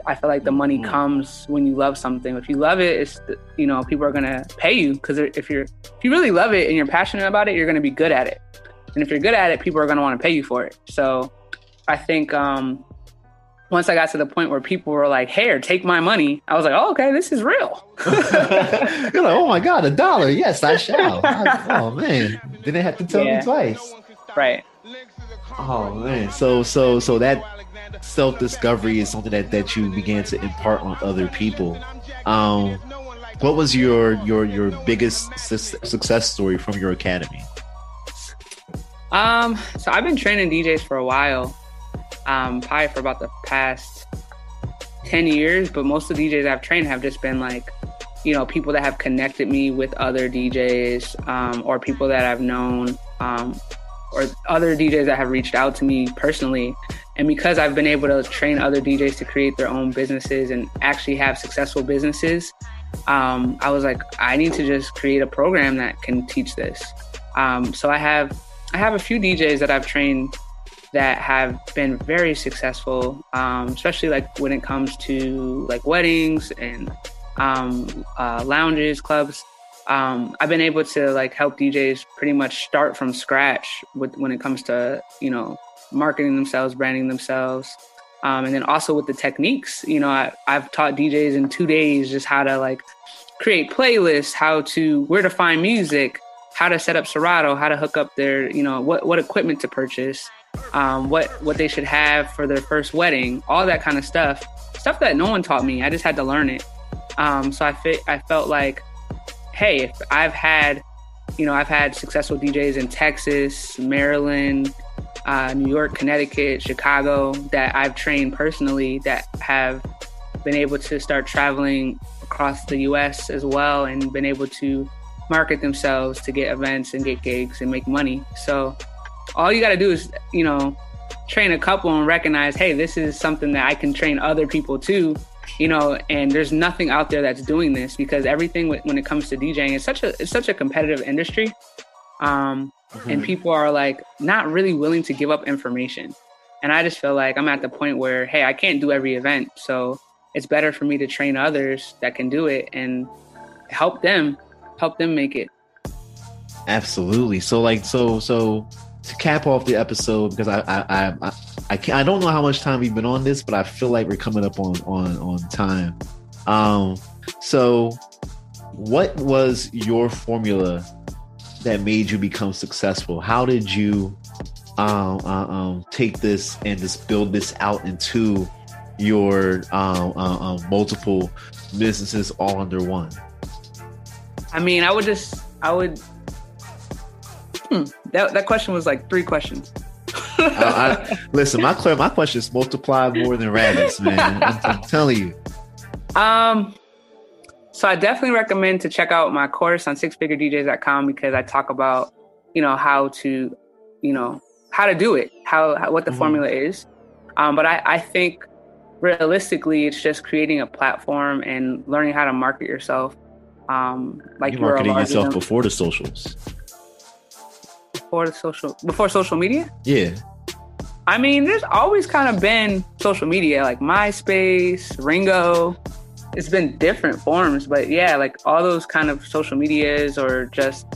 S4: I feel like the money
S3: Mhm.
S4: comes when you love something. If you love it, it's you know people are gonna pay you because if you're if you really love it and you're passionate about it, you're gonna be good at it. And if you're good at it, people are gonna want to pay you for it. So I think um, once I got to the point where people were like, "Here, take my money," I was like, "Oh, okay, this is real."
S3: You're like, oh my god, a dollar. Yes, I shall. I- oh man, didn't have to tell
S4: Yeah.
S3: me twice.
S4: right.
S3: Oh man, so so so that self discovery is something that that you began to impart on other people. Um, what was your your your biggest su- success story from your academy?
S4: Um, so I've been training DJs for a while, um, probably for about the past ten years. But most of the DJs I've trained have just been like, you know, people that have connected me with other DJs, um, or people that I've known, um, or other DJs that have reached out to me personally. And because I've been able to train other DJs to create their own businesses and actually have successful businesses, um, I was like, I need to just create a program that can teach this. Um, so I have I have a few DJs that I've trained that have been very successful, um, especially like when it comes to like weddings and um, uh, lounges, clubs. Um, I've been able to like help DJs pretty much start from scratch with when it comes to you know marketing themselves, branding themselves, um, and then also with the techniques. You know, I, I've taught DJs in two days just how to like create playlists, how to where to find music, how to set up Serato, how to hook up their, you know, what what equipment to purchase, um, what what they should have for their first wedding, all that kind of stuff. Stuff that no one taught me. I just had to learn it. Um, so I fit, I felt like, hey, if I've had, you know, I've had successful DJs in Texas, Maryland, uh, New York, Connecticut, Chicago that I've trained personally that have been able to start traveling across the U.S. as well and been able to market themselves to get events and get gigs and make money. So all you got to do is, you know, train a couple and recognize, hey, this is something that I can train other people too. You know, and there's nothing out there that's doing this because everything when it comes to DJing is such a it's such a competitive industry, um, and people are like not really willing to give up information. And I just feel like I'm at the point where, hey, I can't do every event, so it's better for me to train others that can do it and help them help them make it.
S3: Absolutely. So like so so to cap off the episode because I I I I, I, can't, I don't know how much time we've been on this, but I feel like we're coming up on on on time. Um, so what was your formula that made you become successful? How did you um, uh, um take this and just build this out into your um, uh, um, multiple businesses all under one?
S4: I mean, I would just, I would. Hmm, that that question was like three questions.
S3: I, I, listen, my my questions multiply more than rabbits, man. I'm, I'm telling you.
S4: Um, so I definitely recommend to check out my course on sixfiguredjs.com because I talk about, you know, how to, you know, how to do it, how, how what the
S3: Mhm.
S4: formula is. Um, but I, I think realistically, it's just creating a platform and learning how to market yourself. Um, like
S3: you
S4: you're a
S3: marketing yourself before the socials.
S4: Before the social before social media.
S3: Yeah.
S4: I mean, there's always kind of been social media, like MySpace, Ringo. It's been different forms, but yeah, like all those kind of social medias or just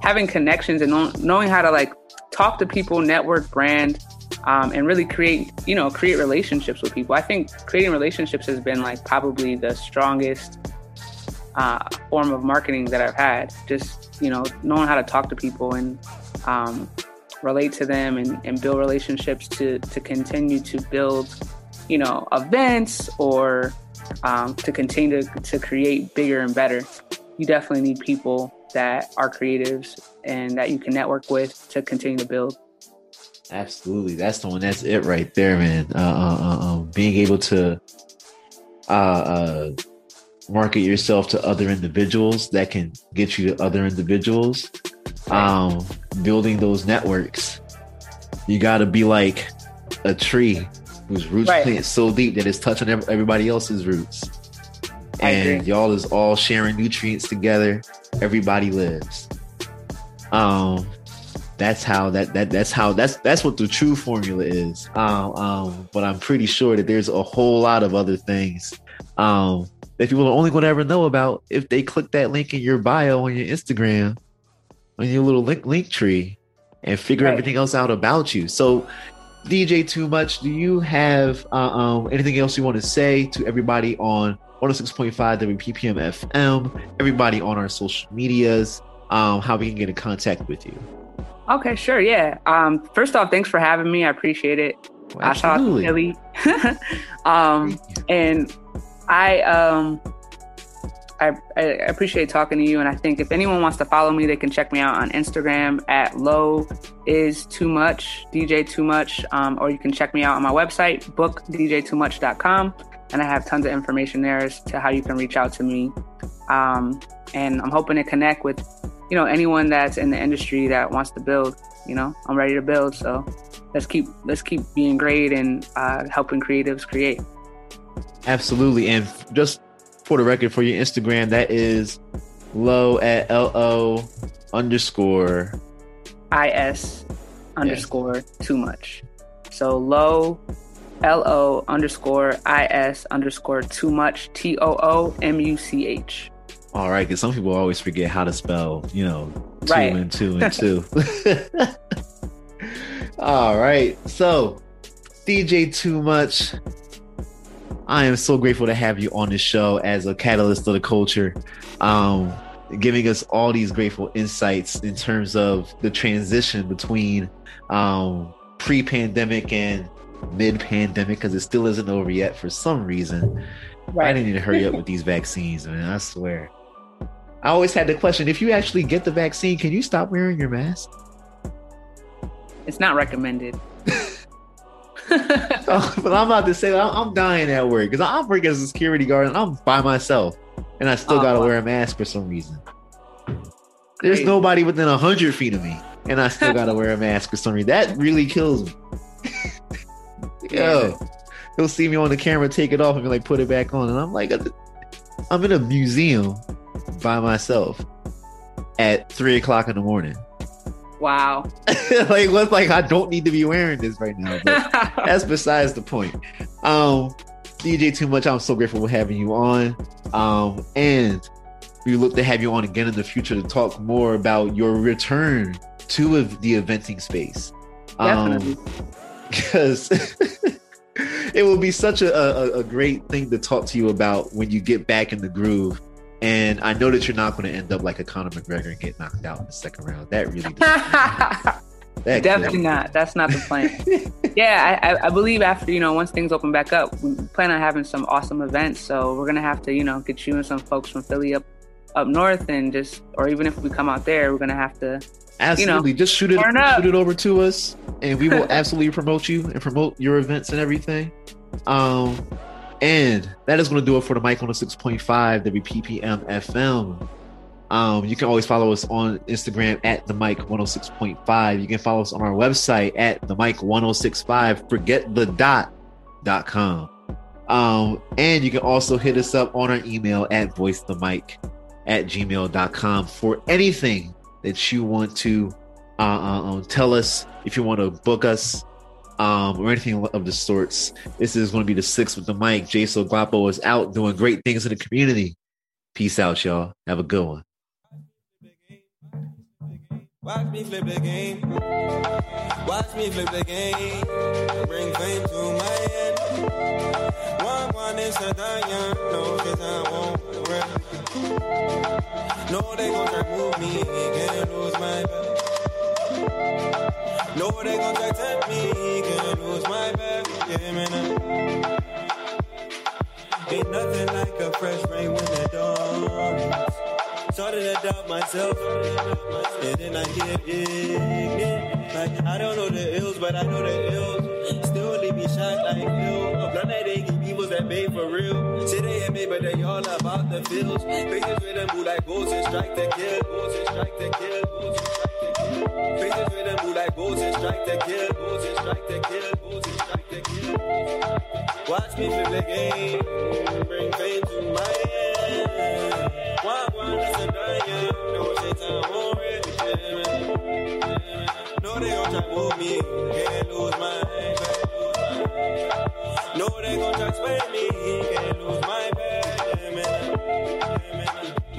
S4: having connections and knowing how to like talk to people, network, brand, um, and really create, you know, create relationships with people. I think creating relationships has been like probably the strongest uh, form of marketing that I've had. Just, you know, knowing how to talk to people and um, relate to them and, and build relationships to, to continue to build, you know, events or um, to continue to, to create bigger and better. You definitely need people that are creatives and that you can network with to continue to build.
S3: Absolutely. That's the one. That's it right there, man. Uh, uh, uh, um, being able to uh, uh, market yourself to other individuals that can get you to other individuals. Um, building those networks. You got to be like a tree whose roots
S4: Right.
S3: plant so deep that it's touching everybody else's roots. And y'all is all sharing nutrients together. Everybody lives. Um, that's how that that that's how that's that's what the true formula is. Um, um, but I'm pretty sure that there's a whole lot of other things um, that people are only going to ever know about if they click that link in your bio on your Instagram, on your little link link tree, and figure
S4: Right.
S3: everything else out about you. So, DJ Too Much, do you have uh, um, anything else you want to say to everybody on 106.5 WPPM FM, everybody on our social medias, um, how we can get in contact with you?
S4: Okay, sure. Yeah. Um, first off, thanks for having me. I appreciate it. I shout out to Philly. um, and I um I, I appreciate talking to you and I think if anyone wants to follow me they can check me out on Instagram at low is too much DJ too much um, or you can check me out on my website bookdj2much.com and I have tons of information there as to how you can reach out to me um, and I'm hoping to connect with you know anyone that's in the industry that wants to build you know I'm ready to build so let's keep let's keep being great and uh, helping creatives create
S3: Absolutely. And just for the record, for your Instagram, that is low at lo underscore.
S4: is underscore too much. So low L O underscore is underscore too much T O O M U C H.
S3: All right, because some people always forget how to spell, you know, two
S4: Right.
S3: and two and two. All right. So, DJ Too Much, I am so grateful to have you on the show as a catalyst of the culture, um, giving us all these grateful insights in terms of the transition between um, pre pandemic and mid pandemic, because it still isn't over yet for some reason. I didn't need to hurry up with these vaccines, man. I swear. I always had the question if you actually get the vaccine, can you stop wearing your mask?
S4: It's not recommended.
S3: Oh, but I'm about to say I'm, I'm dying at work because I work as a security guard and I'm by myself, and I still
S4: Oh,
S3: got to
S4: wow.
S3: wear a mask for some reason. There's
S4: Crazy.
S3: nobody within a hundred feet of me, and I still got to wear a mask for some reason. That really kills me. Yo, he'll see me on the camera, take it off, and be like, put it back on, and I'm like, I'm in a museum by myself at three o'clock in the morning.
S4: Wow.
S3: like, what's like? I don't need to be wearing this right now. But that's besides the point. Um, DJ Too Much, I'm so grateful for having you on. Um, and we look to have you on again in the future to talk more about your return to the eventing space.
S4: Definitely.
S3: Because it will be such a, a, a great thing to talk to you about when you get back in the groove. And I know that you're not going to end up like a Conor McGregor and get knocked out in the second round. That really that
S4: Definitely not. That's not the plan. yeah, I, I, believe after you know once things open back up, we plan on having some awesome events. So we're gonna have to you know get you and some folks from Philly up up north and just or even if we come out there, we're gonna have to.
S3: Absolutely. Just shoot it shoot it over to us and we will absolutely promote you and promote your events and everything. Um and that is going to do it for the Mic on the 6.5 WPPM FM. Um, you can always follow us on Instagram at the Mic 106.5. You can follow us on our website at the Mic 1065. Forget the dot dot com. Um, and you can also hit us up on our email at voice the mic at gmail.com for anything that you want to uh, uh, um, tell us if you want to book us um, or anything of the sorts. This is going to be the sixth with the mic. Jso Guapo is out doing great things in the community. Peace out, y'all. Have a good one.
S5: Watch me flip the game. Watch me flip the game. Bring fame to my head. One one is a diamond. No, cause I won't. No, they gon' try move me. Can't lose my. No, they gon' try to me. Can't lose my bet. Yeah, man. Ain't nothing like a fresh rain when it dawns. Started to doubt myself, and then I get ignorant. Like I don't know the ills, but I know the ills. Still leave me shocked like ill. Blunt that they give evils that made for real. Say they ain't made, but they all about the feels. Faces with them move like bulls and strike to kill. Bulls and strike to kill. Faces with them who like bulls and strike to kill, bulls and strike to kill, bulls and strike to kill. Watch me flip the game, bring pain to my end. Why, why, listen, Brian, no shit, I'm already No, they gon' try move me, can't lose my head. No, they gon' try sway me, can't lose my bed, man.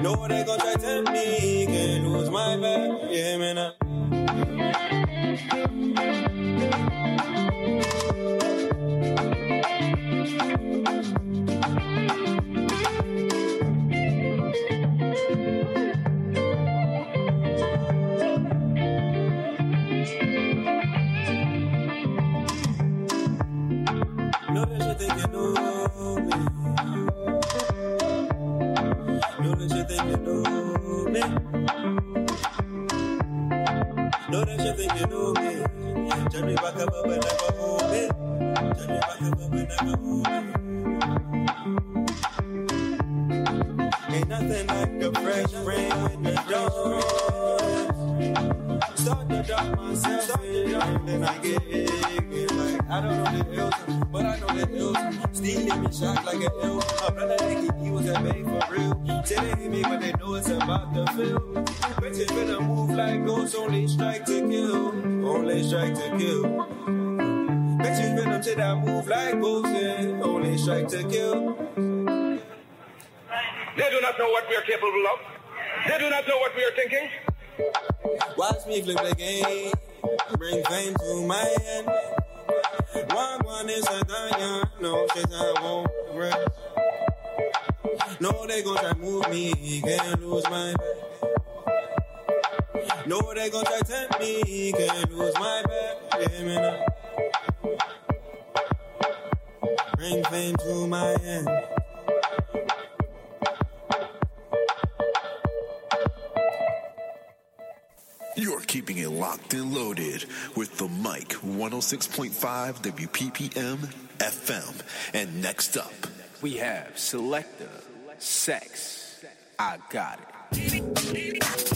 S5: Know they gon' try to tempt me, can lose my back, yeah, man. I
S6: capable of. They do not know what we
S2: 106.5 WPPM FM. And next up,
S7: we have Selector Sex. I got it.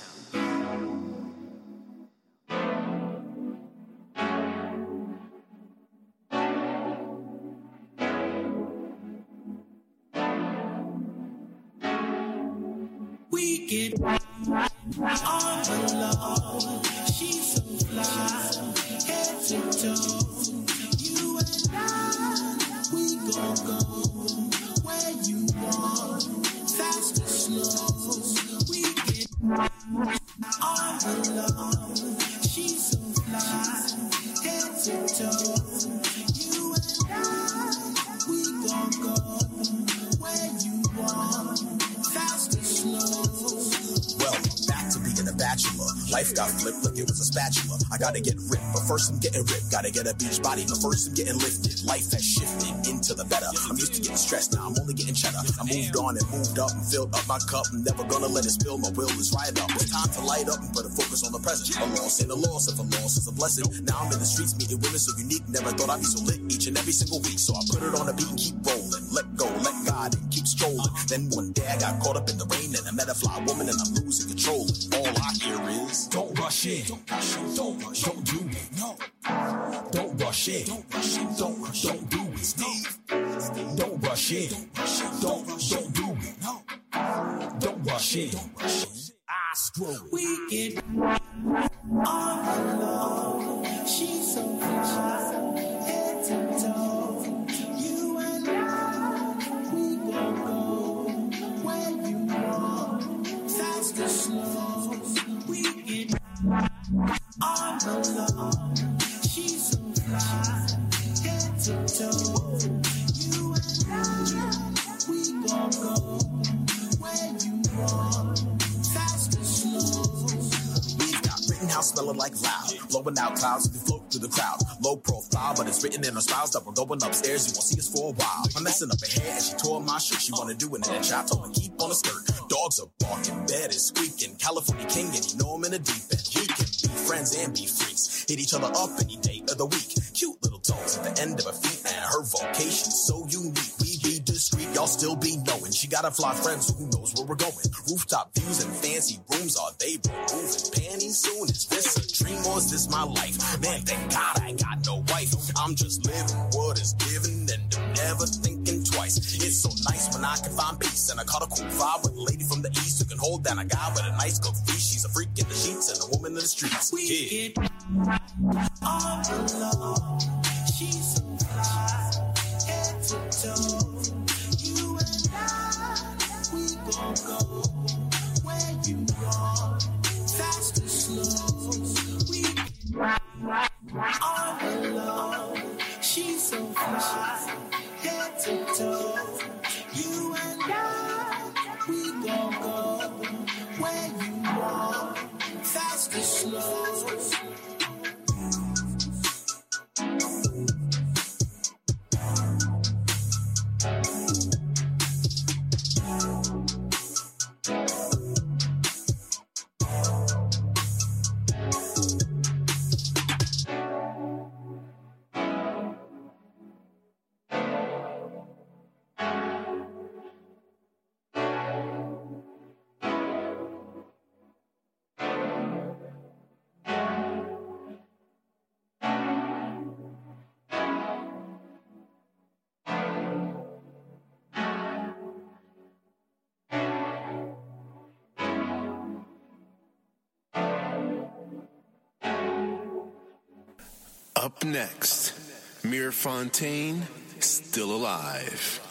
S8: filled up my cup. I'm never gonna let it spill. My will is right up. It's time to light up and put a focus on the present. A loss ain't a loss, if a loss is a blessing. Now I'm in the streets meeting women so unique. Never thought I'd be so lit each and every single week. So I put it on a beat and keep rolling. Me keep on the skirt. Dogs are barking, bed is squeaking. California king and you know I'm in a deep end. We can be friends and be freaks. Hit each other up any day of the week. Cute little toes at the end of her feet and her vocation so unique. We be discreet, y'all still be knowing. She got a fly friend, so who knows where we're going. Rooftop views and fancy rooms, are they removing panties soon? Is this a dream or is this my life? Man, thank God I ain't got no wife. I'm just living what is given and I'm never thinking twice. It's so nice when I can find peace and I caught a cool vibe with a lady from the east who can hold down a guy with a nice cooked feast. She's a freak in the sheets and a woman in the streets.
S9: We
S8: Yeah.
S9: get all alone. She's
S10: next, Mirafontaine, still alive.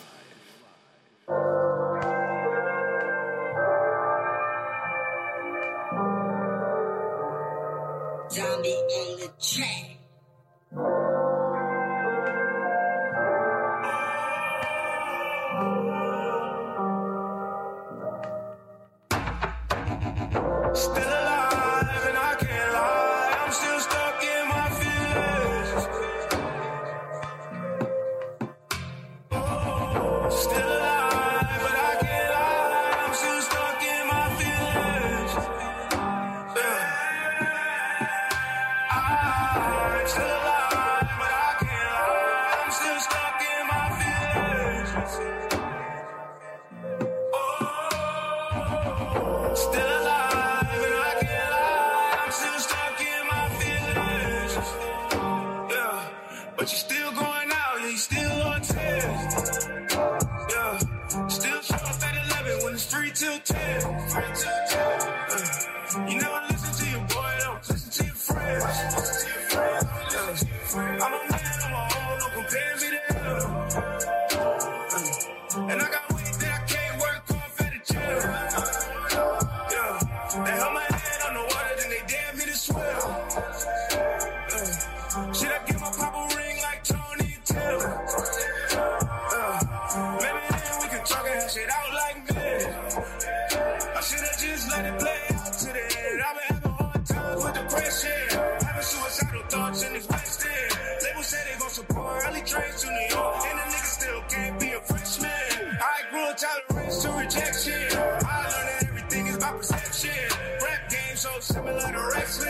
S7: so similar to wrestling.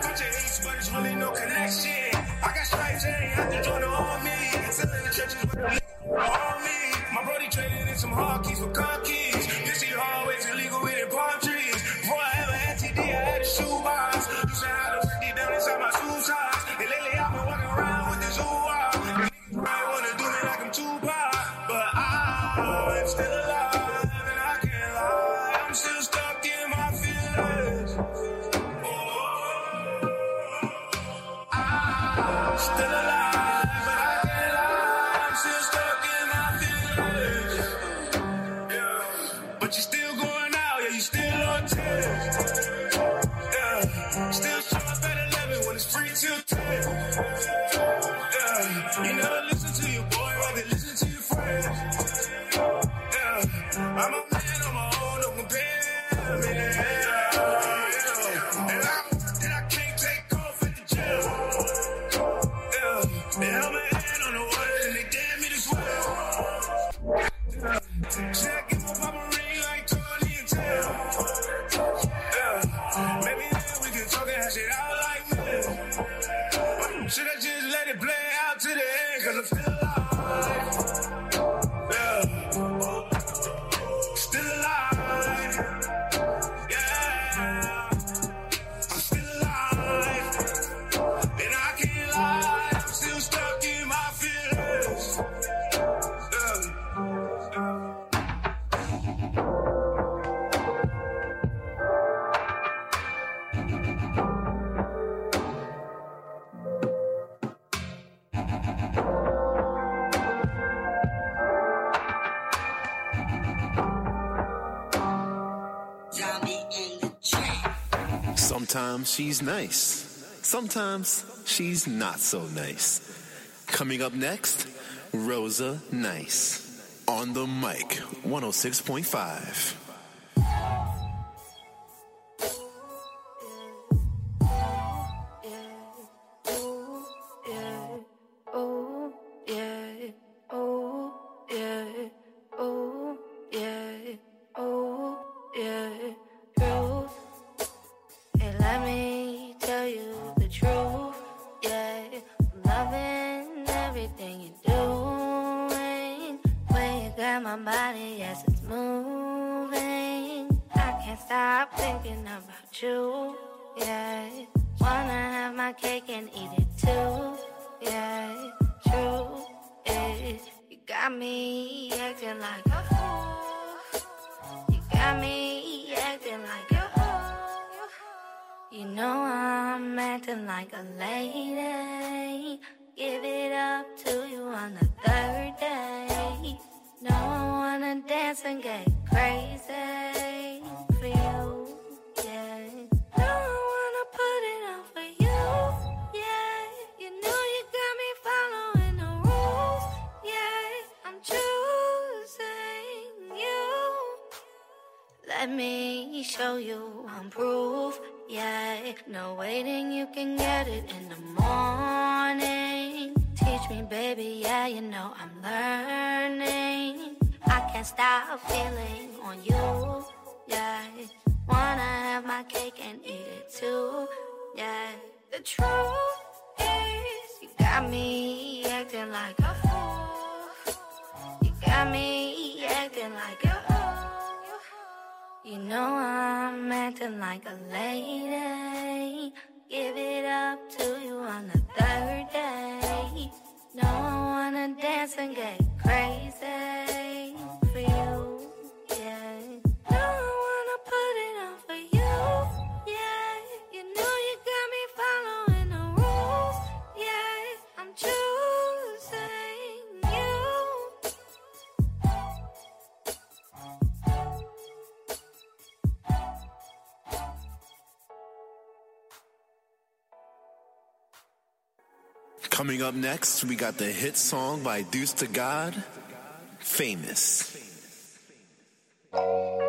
S7: Bunch of hates, but it's really no connection. I got stripes, hey, I have to join the army. Selling the churches, but all me. My brody traded in some hard keys for
S10: she's nice. Sometimes she's not so nice. Coming up next, Rosa Nice. On the mic, 106.5.
S11: and
S12: get crazy can't feeling on you, yeah. Wanna have my cake and eat it too, yeah. The truth is, you got me acting like a fool. You got me acting like a fool. you know I'm acting like a lady. Give it up to you on the third day. No, I wanna dance and get crazy
S2: Coming up next, we got the hit song by Deuce to God, Famous.
S13: Now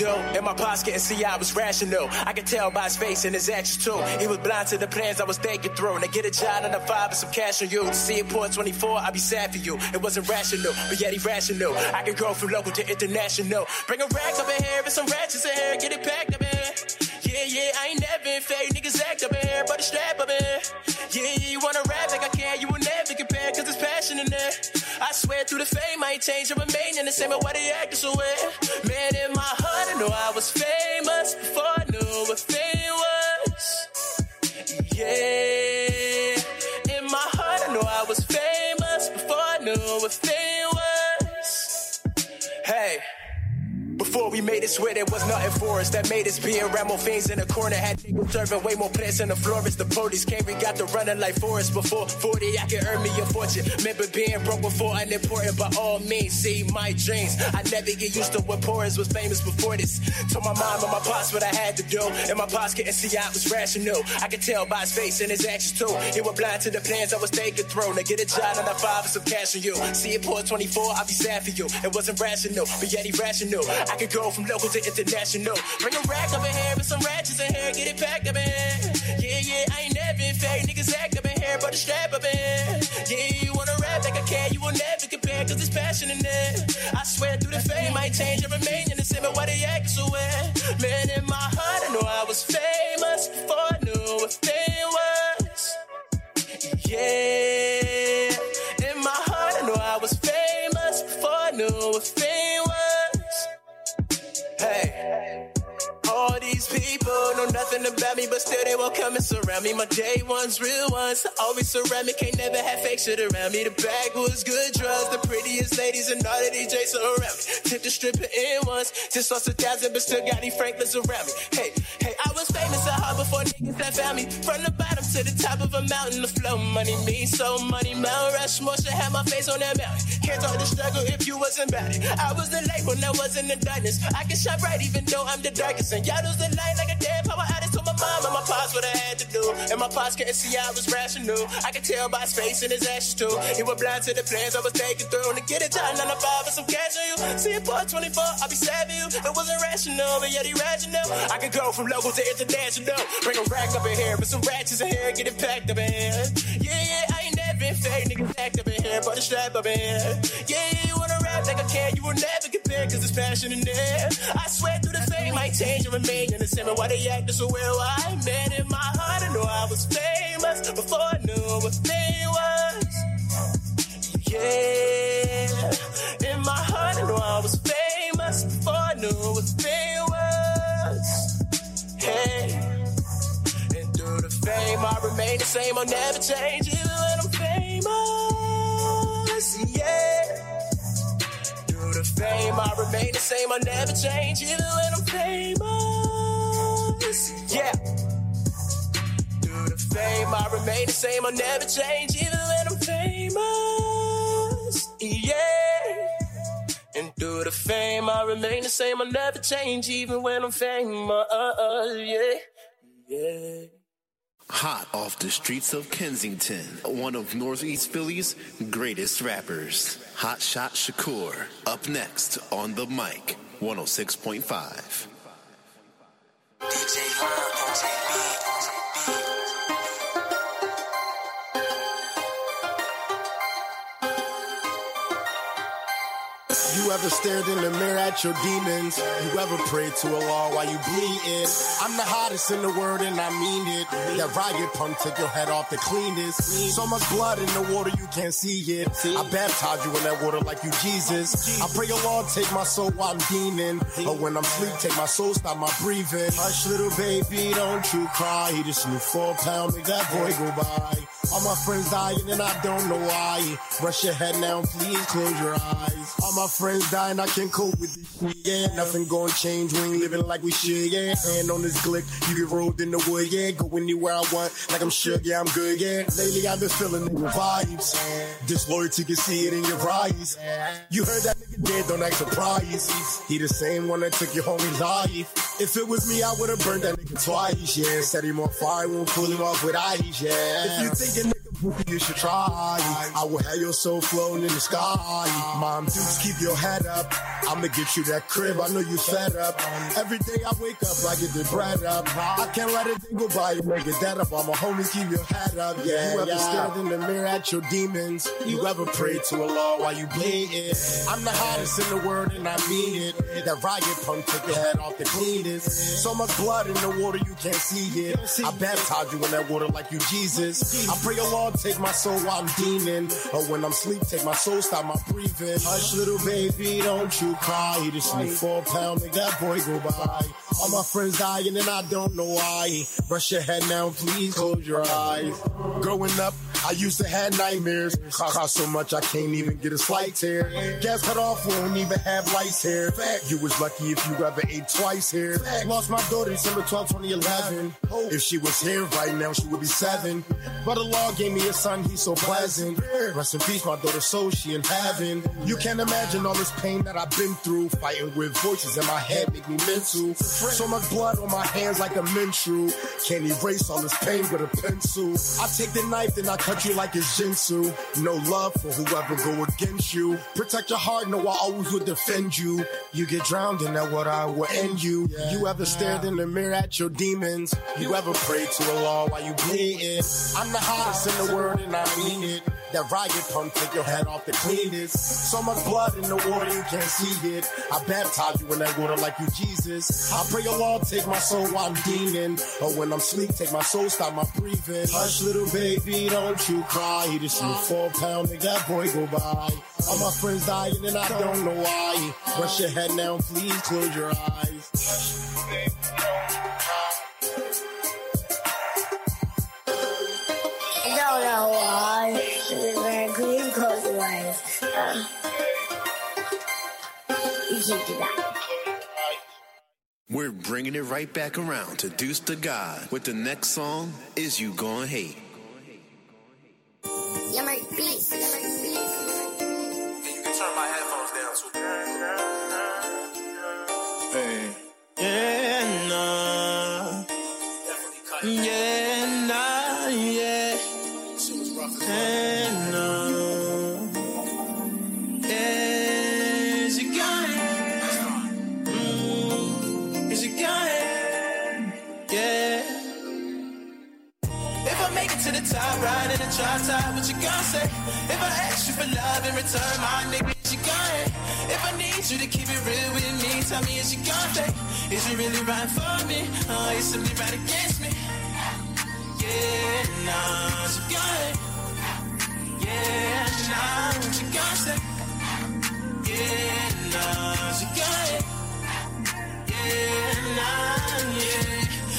S14: what I had. And my pops couldn't see I was rational. I could tell by his face and his actions too. He was blind to the plans I was thinking through. Now get a job and a five and some cash on you. See it port 24, I'd be sad for you. It wasn't rational, but yet he rational. I could grow from local to international. Bring a rack up in here and some ratchets in here. Get it packed up in. Yeah, yeah, I ain't never been fake. Niggas act up in here, but it's strap up in here. Yeah, yeah, you wanna rap like I can. You will never compare, cause there's passion in there. I swear through the fame, I ain't changed. I remain in the same, but why they acting so weird? Man, in my heart, know I was famous before I knew what fame was. Yeah, It, swear there was nothing for us that made us be around more fiends in the corner. Had niggas serving way more plants in the florist. The police came, we got the running like forest. Before 40, I could earn me a fortune. Remember being broke before unimportant by all means. See my dreams. I never get used to what Porras was famous before this. Told my mom and my pops what I had to do. And my pops couldn't see I was rational. I could tell by his face and his actions too. He was blind to the plans I was taking through. Now get a job and a five and some cash on you. See it pour 24, I'll be sad for you. It wasn't rational, but yet irrational. I could go from local to international. Bring a rack up in here with some ratchets in here. Get it packed up in here. Yeah, yeah, I ain't never been fake. Niggas act up in here, but the strap up in here. Yeah, you wanna rap like I can. You will never compare, cause there's passion in there. I swear through the fame, I change. I remain in the same, but why they act so weird? Man, in my heart, I know I was famous before I knew what fame was. Yeah, in my heart, I know I was famous before I knew what fame people know nothing about me, but still they won't come and surround me. My day ones, real ones, always surround me. Can't never have fake shit around me. The bag was good drugs, the prettiest ladies and all the DJs around me. Tip the stripper in once, just lost a thousand, but still got these Franklins around me. Hey, hey, I was famous at heart before niggas that found me. From the bottom to the top of a mountain, the flow money means so money. Mount Rushmore should have my face on that mountain. Can't talk the struggle if you wasn't about it. I was the light when I was in the darkness. I can shine bright even though I'm the darkest. And y'all lose the light like a damn power addict to my mom and my pops what I had to do. And my pops couldn't see I was rational. I could tell by his face and his actions too. He was blind to the plans I was taking through. And To get it done, on the five and some cash on you. See it for 24, I'll be saving you. It wasn't rational, but yet irrational. I could go from local to international. Bring a rack up in here, with some ratchets in here, get it packed up in here. Yeah, yeah, I ain't never been fake, niggas act up in here, but the strap up in here. Yeah, yeah, wanna rap I care, you will never compare, cause there's passion in there. I swear through the fame might change and remain in the same. Why they act so well? I met in my heart, I know I was famous before I knew what fame was. Yeah, in my heart, I know I was famous before I knew what fame was. Hey, and through the fame, I remain the same, I'll never change, even when I'm famous. Yeah, I remain the same, I'll never change, even when I'm famous. Yeah. Through the fame, I remain the same, I'll never change, even when I'm famous. Yeah. And through the fame, I remain the same, I'll never change, even when I'm famous. Yeah. Yeah.
S2: Hot off the streets of Kensington, one of Northeast Philly's greatest rappers, Hot Shot Shakur, up next on the mic, 106.5.
S15: You ever stared in the mirror at your demons? You ever prayed to a Allah while you bleeding? I'm the hottest in the world and I mean it. That riot pump take your head off the cleanest. So much blood in the water you can't see it. I baptize you in that water like you Jesus. I pray oh Allah take my soul while I'm demon. Or when I'm sleep, take my soul, stop my breathing. Hush little baby, don't you cry. This new four pound, make that boy go by. All my friends dying and I don't know why. Brush your head now, please close your eyes. All my friends dying, I can't cope with this shit. Yeah, nothing gonna change. We ain't living like we should. Yeah, hand on this glick, you get rolled in the wood. Yeah, go anywhere I want, like I'm sure. Yeah, I'm good. Yeah, lately I've been feeling nigga vibes. Disloyalty can see it in your eyes. You heard that nigga dead, don't act surprised. He the same one that took your homie's life. If it was me, I would've burned that nigga twice. Yeah, set him on fire, won't pull him off with ice. Yeah, if you thinking nigga, you should try. I will have your soul floating in the sky. Mom, dudes, keep your head up. I'ma get you that crib. I know you fed up. Every day I wake up, I get the bread up. I can't let a it go by and make it dead up. All my homies, keep your head up. Yeah, you ever
S16: yeah.
S15: stared in the mirror at your demons? You ever prayed to a Allah while you bleeding? I'm the hottest in the world and I mean it. That riot punk took your head off the cleanest. So much blood in the water you can't see it. I baptize you in that water like you Jesus. I pray Take my soul while I'm demon. Or when I'm sleep, take my soul, stop my breathing. Hush little baby, don't you cry. This new four pound, make that boy go by. All my friends dying and I don't know why. Brush your head now, please close your eyes. Growing up, I used to have nightmares. Cost so much I can't even get a slight tear. Gas cut off, won't even have lights here. You was lucky if you ever ate twice here. Lost my daughter December 12, 2011. If she was here right now, she would be seven. But the law gave me a son, he's so pleasant. Rest in peace, my daughter, so she in heaven. You can't imagine all this pain that I've been through. Fighting with voices in my head make me mental. So much blood on my hands like a menstrual. Can't erase all this pain with a pencil. I take the knife, then I cut you like it's Ginsu. No love for whoever go against you. Protect your heart, know I always would defend you. You get drowned in that what I will end you. You ever stared in the mirror at your demons? You ever prayed to Allah while you bleeding? I'm the hottest in the world and I mean it. That riot pump take your head off the cleanest. So much blood in the water you can't see it. I baptize you in that water like you Jesus. I pray Allah take my soul while I'm demon. Or when I'm sleep, take my soul, stop my breathing. Hush little baby, don't you cry. This new four pound, make that boy go by. All my friends dying and I don't know why. Brush your head now, please close your eyes.
S16: Don't know why. It's very clean, close your eyes. Um, you can't do that.
S2: We're bringing it right back around to Deuce to God with the next song, Is You Gonna Hate?
S16: Yummer beats. Yummer beats.
S14: Turn my headphones down to the top, ride in the drop top, what you gonna say? If I ask you for love in return, my nigga. She gone. If I need you to keep it real with me, tell me is she gone fake? Is you really right for me? Or is something right against me? Yeah, nah, she gone. Yeah, nah, she gone say. Yeah, nah, she gone. Yeah, nah.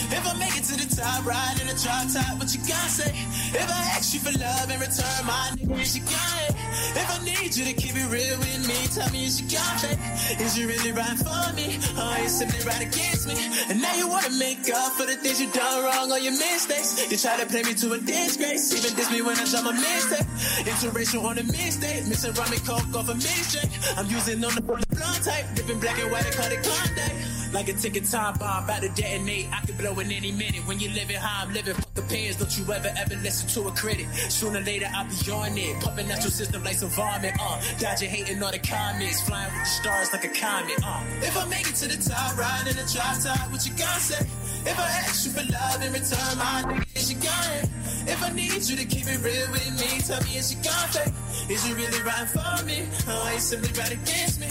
S14: If I make it to the top, ride in a drop top, what you gotta say? If I ask you for love in return my nigga, is you got it? If I need you to keep it real with me, tell me is you got it? Is you really right for me? Or you simply right against me? And now you wanna make up for the things you done wrong or your mistakes. You try to play me to a disgrace, even diss me when I drop a mistake. Interracial on a mistake, missing rum and coke off a mixtape. I'm using on the blunt type, dipping black and white, I call it Klondike. Like a ticking time bomb, about to detonate. I could blow in any minute. When you living how I'm living, fuck opinions. Don't you ever, ever listen to a critic. Sooner or later, I'll be on it. Pumping out your system like some vomit, uh. Dodging hating all the comments. Flying with the stars like a comet, uh. If I make it to the top, riding in a drop top, what you gonna say? If I ask you for love in return, my nigga, is you gone? If I need you to keep it real with me, tell me is you fake? Is you really right for me? Or are you simply right against me?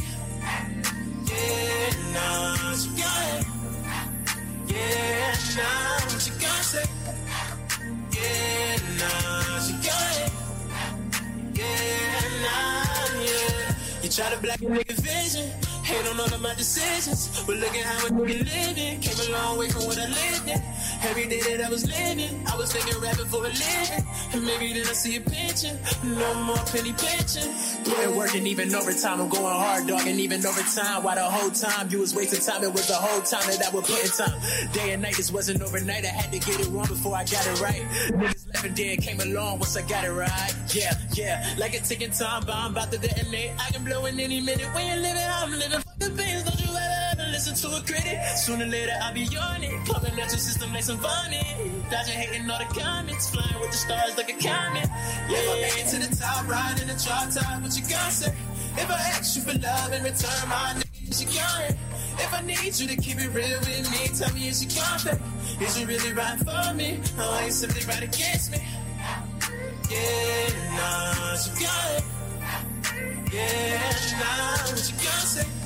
S14: Yeah, she got it. Yeah, say? Yeah, she got it. Yeah, yeah. You try to black nigga vision. Hate on all of my decisions. But look at how a nigga living. Came a long way from what I lived in. Every day that I was living, I was thinking rapping for a living. And maybe then I see a pension. No more penny pension. Putting work and even overtime. I'm going hard, dog, and even overtime. Why the whole time you was wasting time? It was the whole time that I was putting time. Day and night, this wasn't overnight. I had to get it wrong before I got it right. Niggas left and dead came along once I got it right. Yeah, yeah. Like a ticking time bomb about to detonate. I can blow in any minute. When you're living, I'm living. The things, don't you ever, listen to a critic. Sooner or later, I'll be on it. Pumping your system like some vomit. Dodging hating all the comments. Flying with the stars like a comet. Yeah, if I make it to the top, riding the drop top, what you gonna say? If I ask you for love in return my nigga, is you gone? If I need you to keep it real with me, tell me is you fake? Is you really right for me? Or are you simply right against me? Yeah, nah, she got. Yeah, nah, what you gonna say?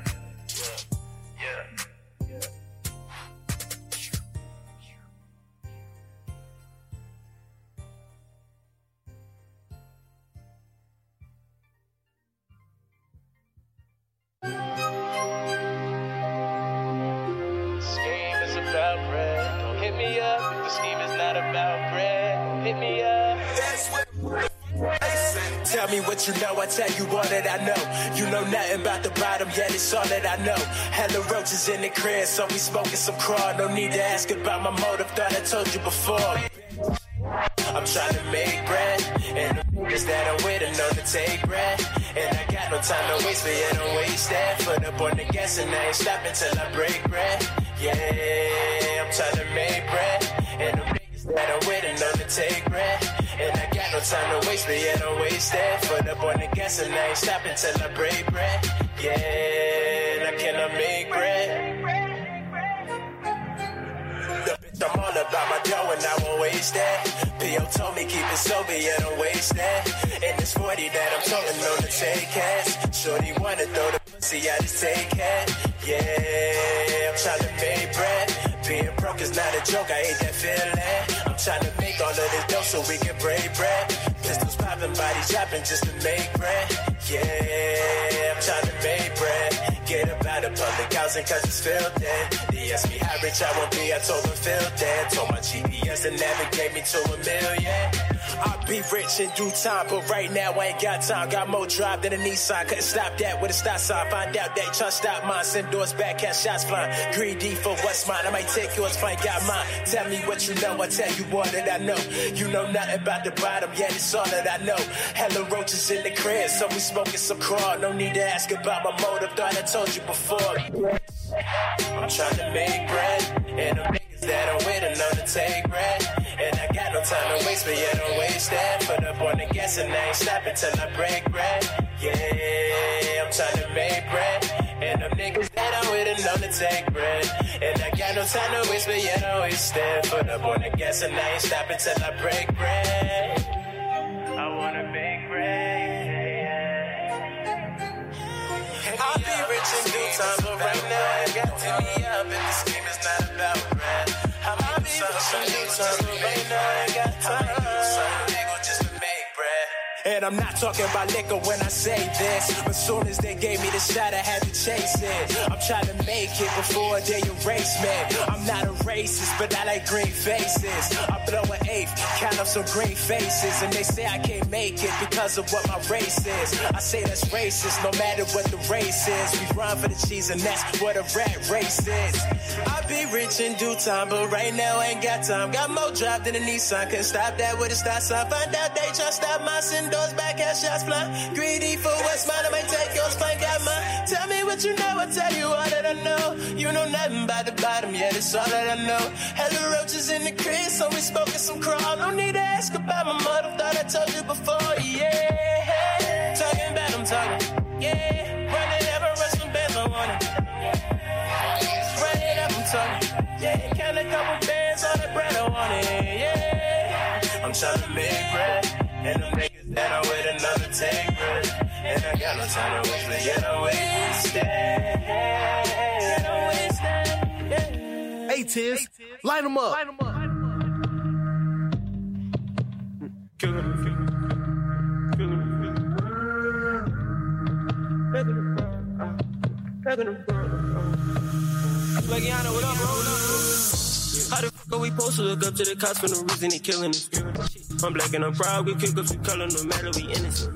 S14: we smoking some craw. No need to ask about my motive, thought I told you before. I'm trying to make bread, and the niggas that I'm with are to take bread. And I got no time to waste, but yeah, don't waste that. Foot up on the gas, and I ain't stopping till I break bread. Yeah, I'm trying to make bread, and the niggas that I'm with are to take bread. And I got no time to waste, but yeah, don't waste that. Foot up on the gas, and I ain't stopping till I break bread. Yeah, and I cannot make bread. I'm all about my dough and I won't waste that. P.O. told me keep it sober, yeah, don't waste that. And this 40 that I'm talking on the take cash. Shorty wanna throw the pussy, I take cash. Yeah, I'm trying to make bread. Being broke is not a joke, I hate that feeling. I'm trying to make all of this dough so we can break bread. Pistols popping, dropping just to make bread. Yeah, I'm trying to make bread. Get up out of public housing cause it's filthy. They asked me how rich I won't be, I told them filthy. Told my GPS to navigate me to a million. I'll be rich in due time, but right now I ain't got time. Got more drive than a Nissan, couldn't stop that with a stop sign. Find out they try to stop mine, send doors back, catch shots flying. Greedy for what's mine, I might take yours, fine, got mine. Tell me what you know, I tell you all that I know. You know nothing about the bottom, yet it's all that I know. Hella roaches in the crib, so we smoking some crawl. No need to ask about my motive, thought I told you before. I'm trying to make bread, and them niggas that are known to take bread. And I got no time to waste, but yeah, don't waste that. Put up on the gas and I ain't stopping till I break bread. Yeah, I'm trying to make bread. And them niggas that I'm with are known to take bread. And I got no time to waste, but yeah, don't waste that. Put up on the gas and I ain't stopping till I break bread. I wanna make bread. I'll be rich in due time, but right now I got to be up, and this game is not about bread. I'll be rich in due time, but right now I got time. And I'm not talking about liquor when I say this. But soon as they gave me the shot, I had to chase it. I'm trying to make it before they erase me. I'm not a racist, but I like green faces. I blow an eighth, count up some green faces. And they say I can't make it because of what my race is. I say that's racist, no matter what the race is. We run for the cheese, and that's what a rat race is. I'll be rich in due time, but right now I ain't got time. Got more drive than a Nissan, can stop that with a stop sign. Find out they try to stop my sin doors back, have shots flying. Greedy for what's mine, I might take yours, fine, got mine. Tell me what you know, I'll tell you all that I know. You know nothing about the bottom, yeah, that's all that I know. Hella roaches in the crib, so we smoking some crawl. No need to ask about my mother, thought I told you before, yeah. Talking about I'm talking, yeah. Run it up and run some bands, I want it. Run it up, I'm yeah. Count a couple bands on that bread, I want it, yeah. I'm trying to make bread, and them niggas that I'm with another take. And I got no time to waste, but yet I waste it. Yet I waste it.
S17: Hey, Tiz, line them up.
S14: Kill him, kill him, kill him, kill him. Back in the
S18: Like, Yana, what up, bro? How the fuck are we supposed to look up to the cops for no reason they killing us? I'm black and I'm proud, we kick ups, we color, no matter we innocent.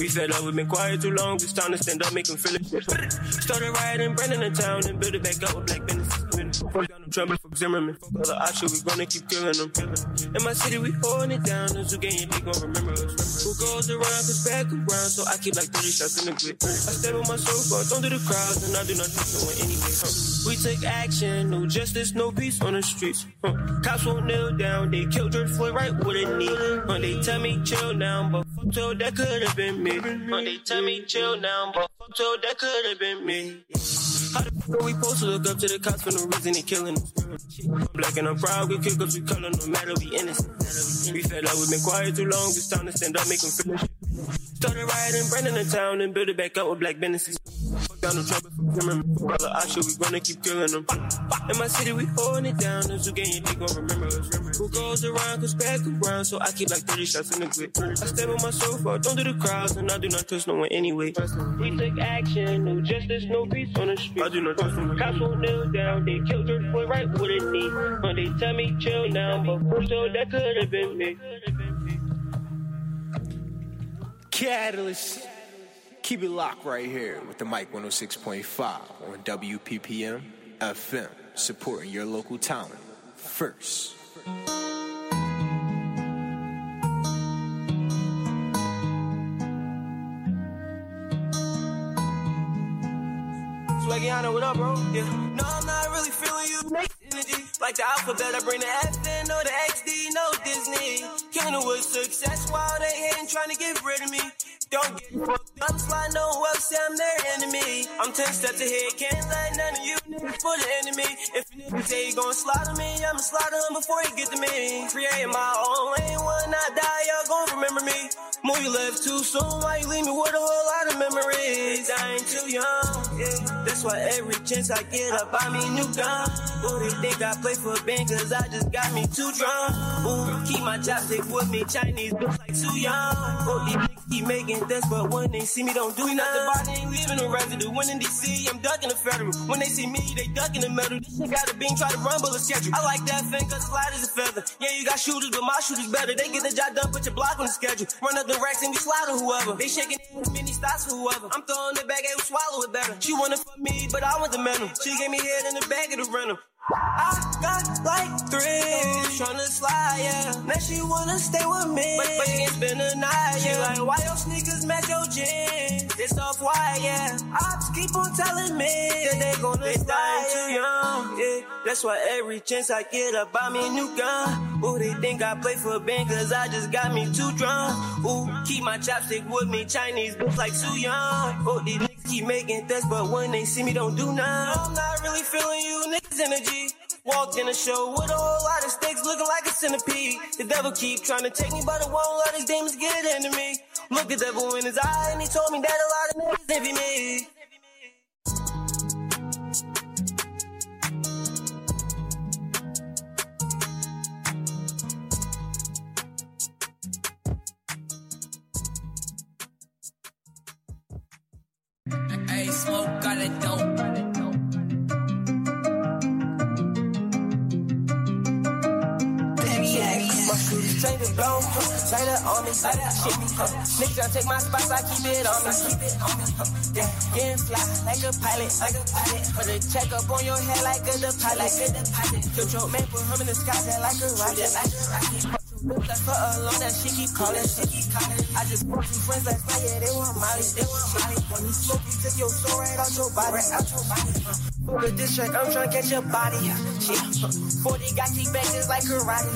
S18: We fed up, we've been quiet too long, it's time to stand up, make them feel it. Started rioting, Brandon in town, and build it back up with black businesses. Fuck Donald Trump and fuck Zimmerman, fuck all the options, we gonna keep killing them. In my city, we holding it down, those who gain they gon' remember us. Who goes around, cause back around, so I keep like 30 shots in the grip. I step on my sofa, don't do the crowds, and I do not trust no one anyway. Huh? We take action, no justice, no peace on the streets. Huh? Cops won't kneel down, they killed George Floyd right with a knee. Huh? They tell me chill now, but fuck told that could have been me. Huh? They tell me chill now, but that could have been me. How the fuck are we supposed to look up to the cops for no reason they killing us? Black and I'm proud, we kick ups, we color, no matter we innocent. We fed up, we've been quiet too long, it's time to stand up, make them finish. Started rioting, Brandon in the town, and build it back up with black businesses. Fuck Donald Trump and fuck fuck all the options, we gonna keep killing them. In my city, we holding it down, those who gain they gon' remember us. Who goes around, cause back around, so I keep like 30 shots in the grip. I step on my sofa, don't do the crowds, and I do not trust no one anyway. We take action, no justice, no peace on the street. I do not trust no one. Cops won't kneel down, they killed George Floyd right with a knee. When they tell me chill now, but for sure that could have been me.
S19: Catalyst. Keep it locked right here with the mic 106.5 on WPPM FM, supporting your local talent first.
S18: Swaggiano, what up, bro? Yeah. No, I'm not really feeling you. Energy. Like the alphabet, I bring the F in no the XD, no Disney. Killing it with success while they hating, trying to get rid of me. Don't get fucked up, slide no up, say I'm their enemy. I'm 10 steps ahead, can't let none of you niggas for the enemy. If you niggas say he gon' slaughter me, I'ma slaughter him before he get to me. Creating my own lane, when I die, y'all gon' remember me. Move you left too soon, why you leave me with a whole lot of memories? I ain't too young, yeah. That's why every chance I get, I buy me new gun. Ooh, they think I play for band, cause I just got me too drunk. Ooh, keep my chopstick with me, Chinese bitch like too young. Oh, niggas keep making this, but when they see me, don't do nothing. The body ain't leaving a residue. When in DC, I'm ducking the federal. When they see me, they ducking the metal. This shit got a beam, try to rumble a schedule. I like that thing, cause flat as a feather. Yeah, you got shooters, but my shooters better. They get the job done, put your block on the schedule. Run up the racks and we slaughter whoever. They shaking many stops for whoever. I'm throwing it back, they will swallow it better. She wanna fuck me, but I want the mental. She gave me head in the back of the rental.
S20: I got like three, tryna slide, yeah. Now she wanna stay with me, but, but you can't spend the night, yeah. She like, why your sneakers match your jeans? It's off white, yeah. Ops keep on telling me that they gonna they slide, too young, yeah. That's why every chance I get, I buy me a new gun. Ooh, they think I play for a band, cause I just got me too drunk. Ooh, keep my chopstick with me, Chinese books like too young. Ooh, these niggas keep making threats, but when they see me, don't do nothing. I'm not really feeling you niggas' energy. Walked in a show with a whole lot of stakes looking like a centipede. The devil keep trying to take me, but it won't let his demons get into me. Look the devil in his eye and he told me that a lot of niggas envy me.
S9: Hey, smoke got it dope.
S20: Shit me. Niggas take my spots, I keep it on me, keep it on me. Yeah, getting fly like a pilot, like a pilot. Put a check up on your head like a deposit, like a deposit. Man, put him in the sky, like a rocket, like a rocket. That's for a long that she keep calling, she keep calling. I just brought some friends last night, yeah, they want Molly, they want Molly. When you smoke, you take your soul right out your body, right out your body. Uh, for the diss track, I'm tryna catch your body. uh, Shit, uh, 40 got back just like karate.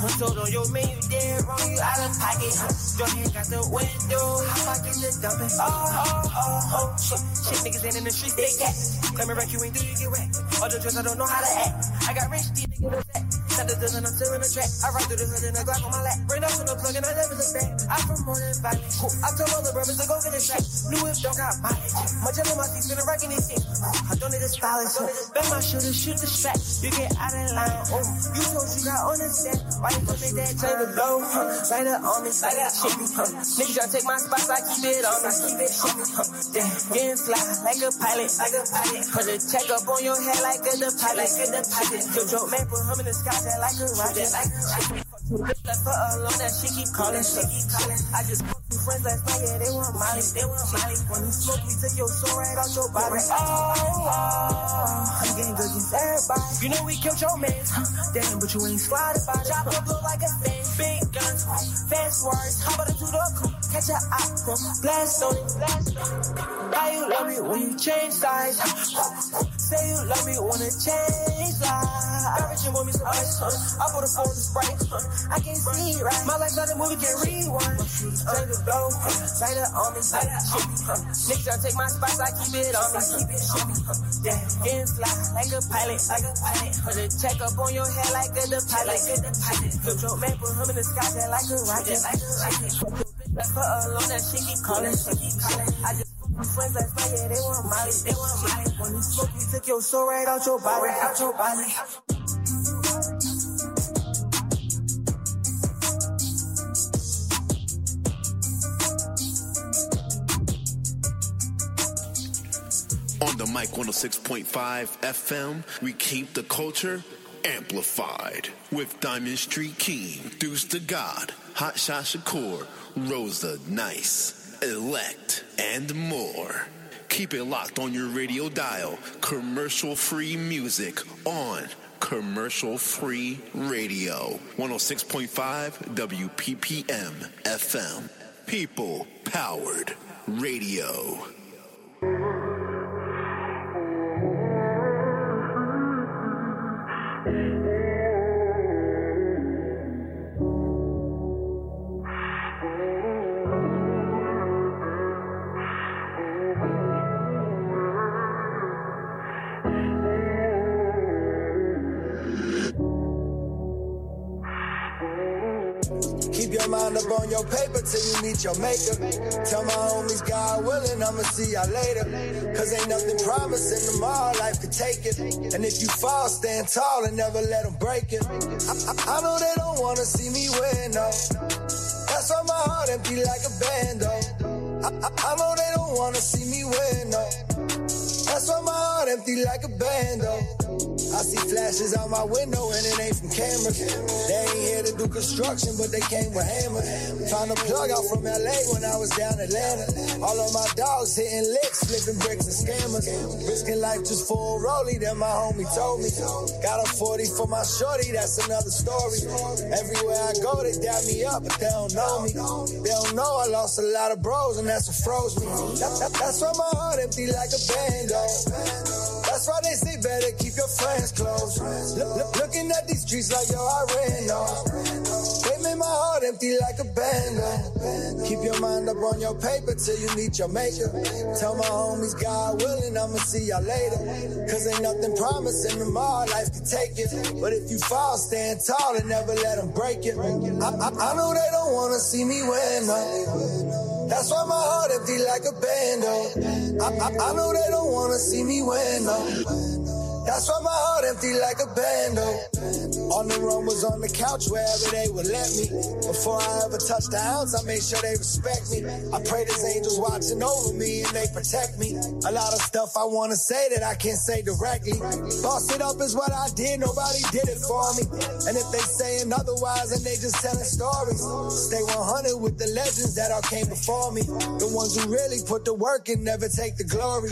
S20: Uh, told on your man, you dead wrong, you out of pocket. Uh, your hand got the window, how I get the dumping. Oh, oh, oh, oh, shit, shit, niggas ain't in the streets, they cat. Claiming wreck, you ain't do, you get wet. All the drugs, I don't know how to act. I got rich, these niggas upset. Got the I'm still in the track. I ride through the hood in a Glock on my lap. Rain off in the plug and I never look back. I'm from more than violent. Cool. I told all the brothers to go get a shot. New whip don't got. My jelly, my teeth spinning rocking this shit. I don't need a stylist. Bet my shooter shoot the strap. You get out of line. Oh, you told you got on the set. Why you gonna make that take the blow? Huh? Light up on me, light up shit. Huh? Niggas try to take my spots, I keep it on me. Keep it shit. Huh? Damn, getting fly like a pilot, like a pilot. Put a check up on your head like a deposit, like a deposit. Your joke, man, put him in the sky, just like a rocket, like a rocket. Left her alone, that she keep calling, she keep calling. I just some friends last night, yeah, they want Molly, they want Molly. When you smoke, we took your soul right out your body. Oh, oh, I'm getting good against everybody. You know we killed your man, damn, but you ain't sliding by. Chop up look like a thing, big guns, fast words. How about a two door coupe? Catch a blast on it, blast on it. How you love me when you change sides? Say you love me when it change sides. With me some ice, huh? I put a phone to Sprite, huh? I can't see right. My life not a movie, can't rewind. Straight to blow, light up on me, up shit? Niggas try to take my spots, I keep it on me, keep it on me? Yeah, getting fly like a pilot, like a pilot. Put a check up on your head like a deposit, like a deposit. Put your man, put him in the sky, just like a rocket, like a rocket. Left her alone, that she keep calling, she keep calling. I just friends last night, yeah, they want Molly, they want Molly. When you smoke, you took your soul right out your body, right out your body.
S2: The mic 106.5 FM, we keep the culture amplified with Diamond Street King, Deuce to God, Hot Shot Shakur, Rosa Nice, Elect, and more. Keep it locked on your radio dial. Commercial free music on Commercial Free Radio 106.5 WPPM FM. People powered radio.
S21: Up on your paper till you meet your maker. Tell my homies, God willing, I'ma see y'all later. Cause ain't nothing promising tomorrow, life could take it. And if you fall, stand tall and never let them break it. I, I, I know they don't wanna see me win, no. That's why my heart empty like a bando. I, I, I know they don't wanna see me win, no. That's why my heart empty like a bando. I see flashes out my window and it ain't from cameras. They ain't here to do construction, but they came with hammers. Found a plug out from LA when I was down Atlanta. All of my dogs hitting licks, flipping bricks and scammers. Risking life just for a rollie, then my homie told me. Got a 40 for my shorty, that's another story. Everywhere I go, they dap me up, but they don't know me. They don't know I lost a lot of bros, and that's what froze me. That- that- that's why my heart empty like a bando. That's why they say better keep your friends close. Look, look- looking at these streets like yo, I ran off. They made my heart empty like a bando. Keep your mind up on your paper till you meet your maker. Tell my homies, God willing, I'ma see y'all later. Cause ain't nothing promising tomorrow, life can take it. But if you fall, stand tall and never let them break it. I, I, I know they don't wanna see me win, no. That's why my heart empty like a bando. I, I, I know they don't wanna see me win, no. That's why my heart empty like a bando. On the run was on the couch wherever they would let me. Before I ever touched the ounce, I made sure they respect me. I pray there's angels watching over me and they protect me. A lot of stuff I wanna say that I can't say directly. Boss it up is what I did, nobody did it for me. And if they saying otherwise, then they just telling stories. Stay 100 with the legends that all came before me. The ones who really put the work and never take the glory.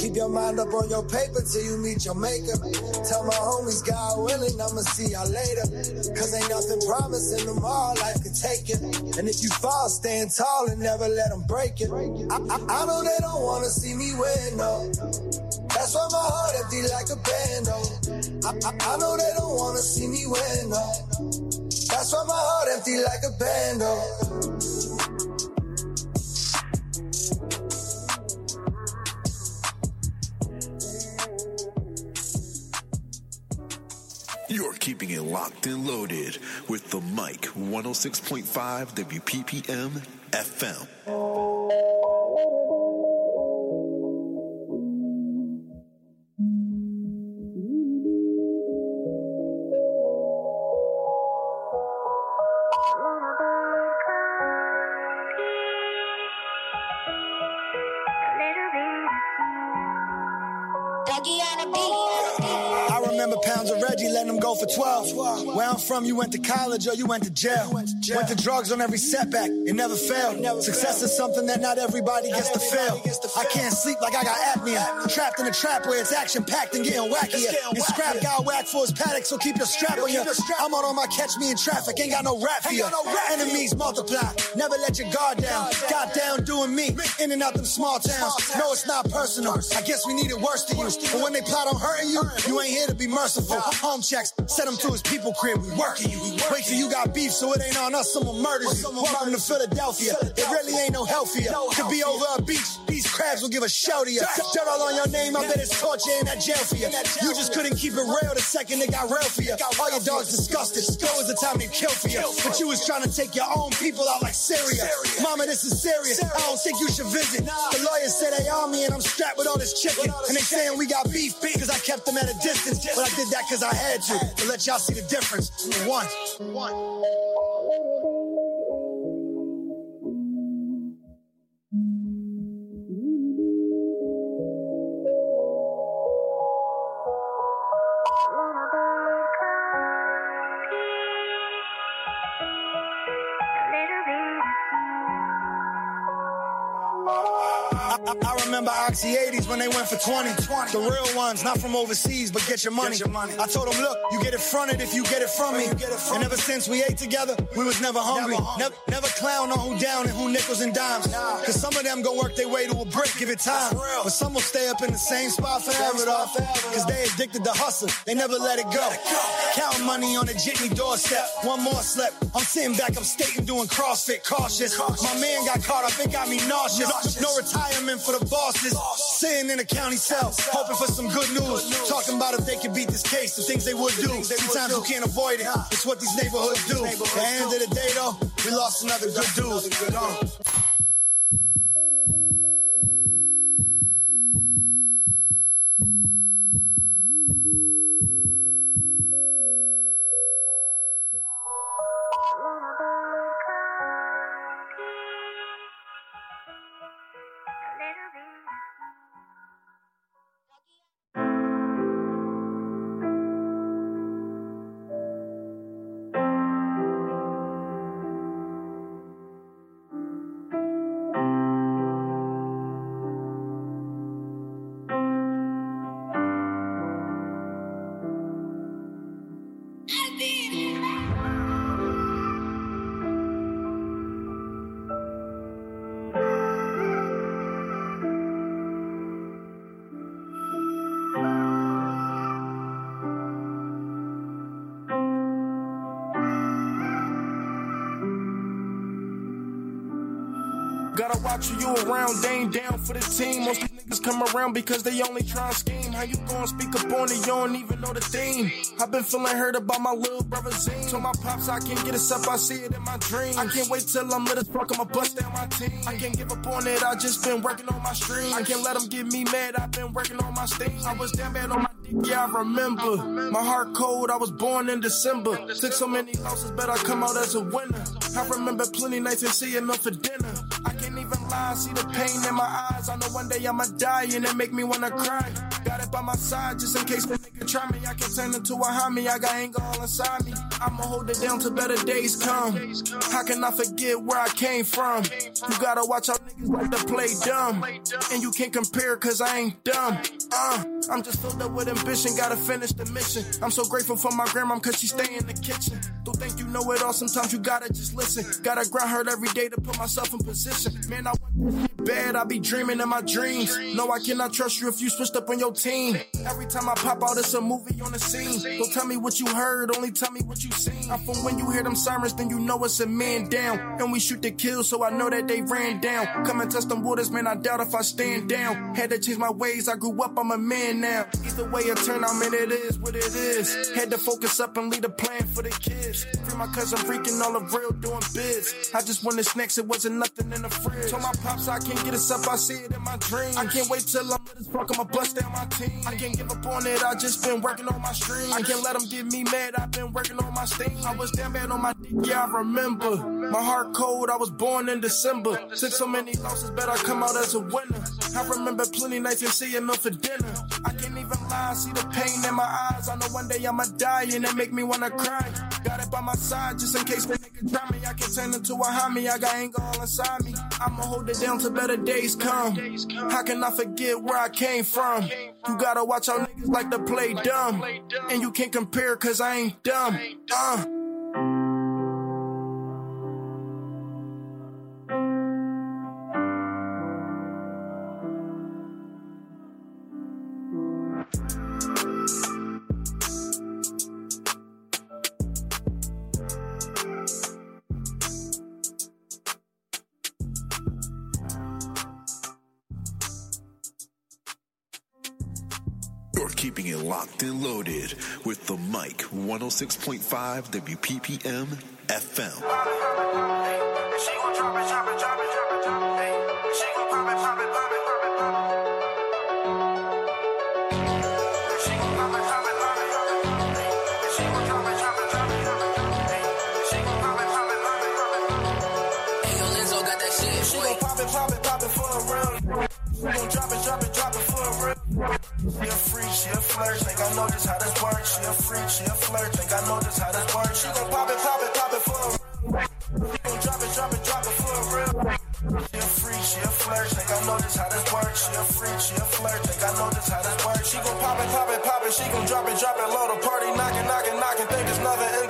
S21: Keep your mind up on your paper till you meet your maker. Tell my homies, God willing, I'ma see y'all later. Cause ain't nothing promising tomorrow, life could take it. And if you fall, stand tall and never let them break it. I, I, I know they don't wanna see me win, no. That's why my heart empty like a bando. I, I, I know they don't wanna see me win, no. That's why my heart empty like a bando.
S2: Keeping it locked and loaded with the mic 106.5 WPPM FM.
S21: Of Reggie letting him go for 12. Where I'm from, you went to college or you went to jail. Went to drugs on every setback, it never failed. Success is something that not everybody gets to feel. I can't sleep like I got apnea. Trapped in a trap where it's action packed and getting wackier. And scrap got whack for his paddock, so keep your strap on you. I'm out on my catch me in traffic, ain't got no rap for you. Enemies multiply, never let your guard down. Got down doing me, in and out them small towns. No, it's not personal. I guess we need it worse than you. But when they plot on hurting you, you ain't here to be merciful. Home checks, set him to his people crib. We working you. Wait till you got beef, so it ain't on us. Someone murders you. Welcome to Philadelphia. It really ain't no healthier. Could be over a beach. These crabs will give a show to you. Dirt all on your name. I bet it's torture in that jail for you. You just couldn't keep it real the second it got real for you. All your dogs disgusted. Go was the time they killed for you. But you was trying to take your own people out like Syria. Mama, this is serious. I don't think you should visit. The lawyers say they on me and I'm strapped with all this chicken. And they saying we got beef because I kept them at a distance. But I did that because I had to. To let y'all see the difference. One. One. Remember Oxy 80s when they went for 20. 20. The real ones, not from overseas, but get your money. I told them, look, you get it fronted if you get it from me. And ever since we ate together, we was never hungry. Never, never clown on who down and who nickels and dimes. Cause some of them go work their way to a brick, give it time. But some will stay up in the same spot forever though. Cause they addicted to hustle, they never let it go. Counting money on a jitney doorstep, one more slip. I'm sitting back upstate and doing CrossFit, cautious. My man got caught up, it got me nauseous. No retirement for the bosses. Sitting in a county cell, hoping for some good news. Talking about if they could beat this case, the things they would do. Sometimes you can't avoid it. It's what these neighborhoods do. At the end of the day, though, we lost another good dude.
S10: Uh. Watch you around, they ain't down for the team. Most these niggas come around because they only try and scheme. How you gon' speak up on it, you don't even know the theme. I've been feeling hurt about my little brother Zine. Told my pops I can't get us up, I see it in my dreams. I can't wait till I'm lit as fuck, I'ma bust down my team. I can't give up on it, I just been working on my stream. I can't let them get me mad, I've been working on my steam. I was damn bad on my yeah, I remember. My heart cold, I was born in December. Took so many losses, but I come out as a winner. I remember plenty nights and seeing them for dinner. Lie, see the pain in my eyes. I know one day I'ma die and it make me wanna cry. Got it by my side just in case the nigga try me. I can turn into a homie, I got anger all inside me. I'ma hold it down till better days come. How can I forget where I came from? You gotta watch out niggas like to play dumb. And you can't compare cause I ain't dumb. Uh, I'm just filled up with ambition, gotta finish the mission. I'm so grateful for my grandma cause she stay in the kitchen. Don't think you know it all, sometimes you gotta just listen. Gotta grind hard every day to put myself in position. Man, I want this bad, I be dreaming in my dreams. No, I cannot trust you if you switched up on your team. Every time I pop out, it's a movie on the scene. Don't tell me what you heard, only tell me what you seen. I'm from when you hear them sirens, then you know it's a man down. And we shoot the kill, so I know that they ran down. Come and test them waters, man, I doubt if I stand down. Had to change my ways, I grew up, I'm a man now. Either way it turn out, man, it is what it is. Had to focus up and lead a plan for the kids. Free my cousin freaking all the real doing bids. I just wanted snacks, it wasn't nothing in the fridge. Told my pops I can't get us up, I see it in my dreams. I can't wait till I'm as fuck, I'ma bust down my team. I can't give up on it, I just been working on my streams. I can't let them get me mad, I've been working on my steam. I was damn bad on my dick, yeah, I remember. My heart cold, I was born in December. Took so many losses, bet I come out as a winner. I remember plenty nights and seeing them for dinner. I can't even lie, see the pain in my eyes. I know one day I'ma die and it make me wanna cry. Got it by my side just in case the nigga try me. I can turn into a homie, I got anger all inside me. I'ma hold it down till better days come. How can I forget where I came from? You gotta watch how niggas like to play dumb. And you can't compare cause I ain't dumb. Uh.
S2: The mic 106.5 WPPM FM.
S10: She gon' pop it, pop it, pop it for a. She gon' drop it, drop it, drop it for a. She a freak, she a flirt, I know just how this works. She a freak, she a flirt, think I know just how this works. She gon' pop it, pop it, pop it for real. She gon' drop it, drop it, drop it for real. She a freak, she a flirt, think I know just how this works. She a freak, she a flirt, think I know just how this works. She gon' pop it, pop it, pop it, she gon' drop it, drop it low. The party knocking, knocking, knocking, think it's never ending. No,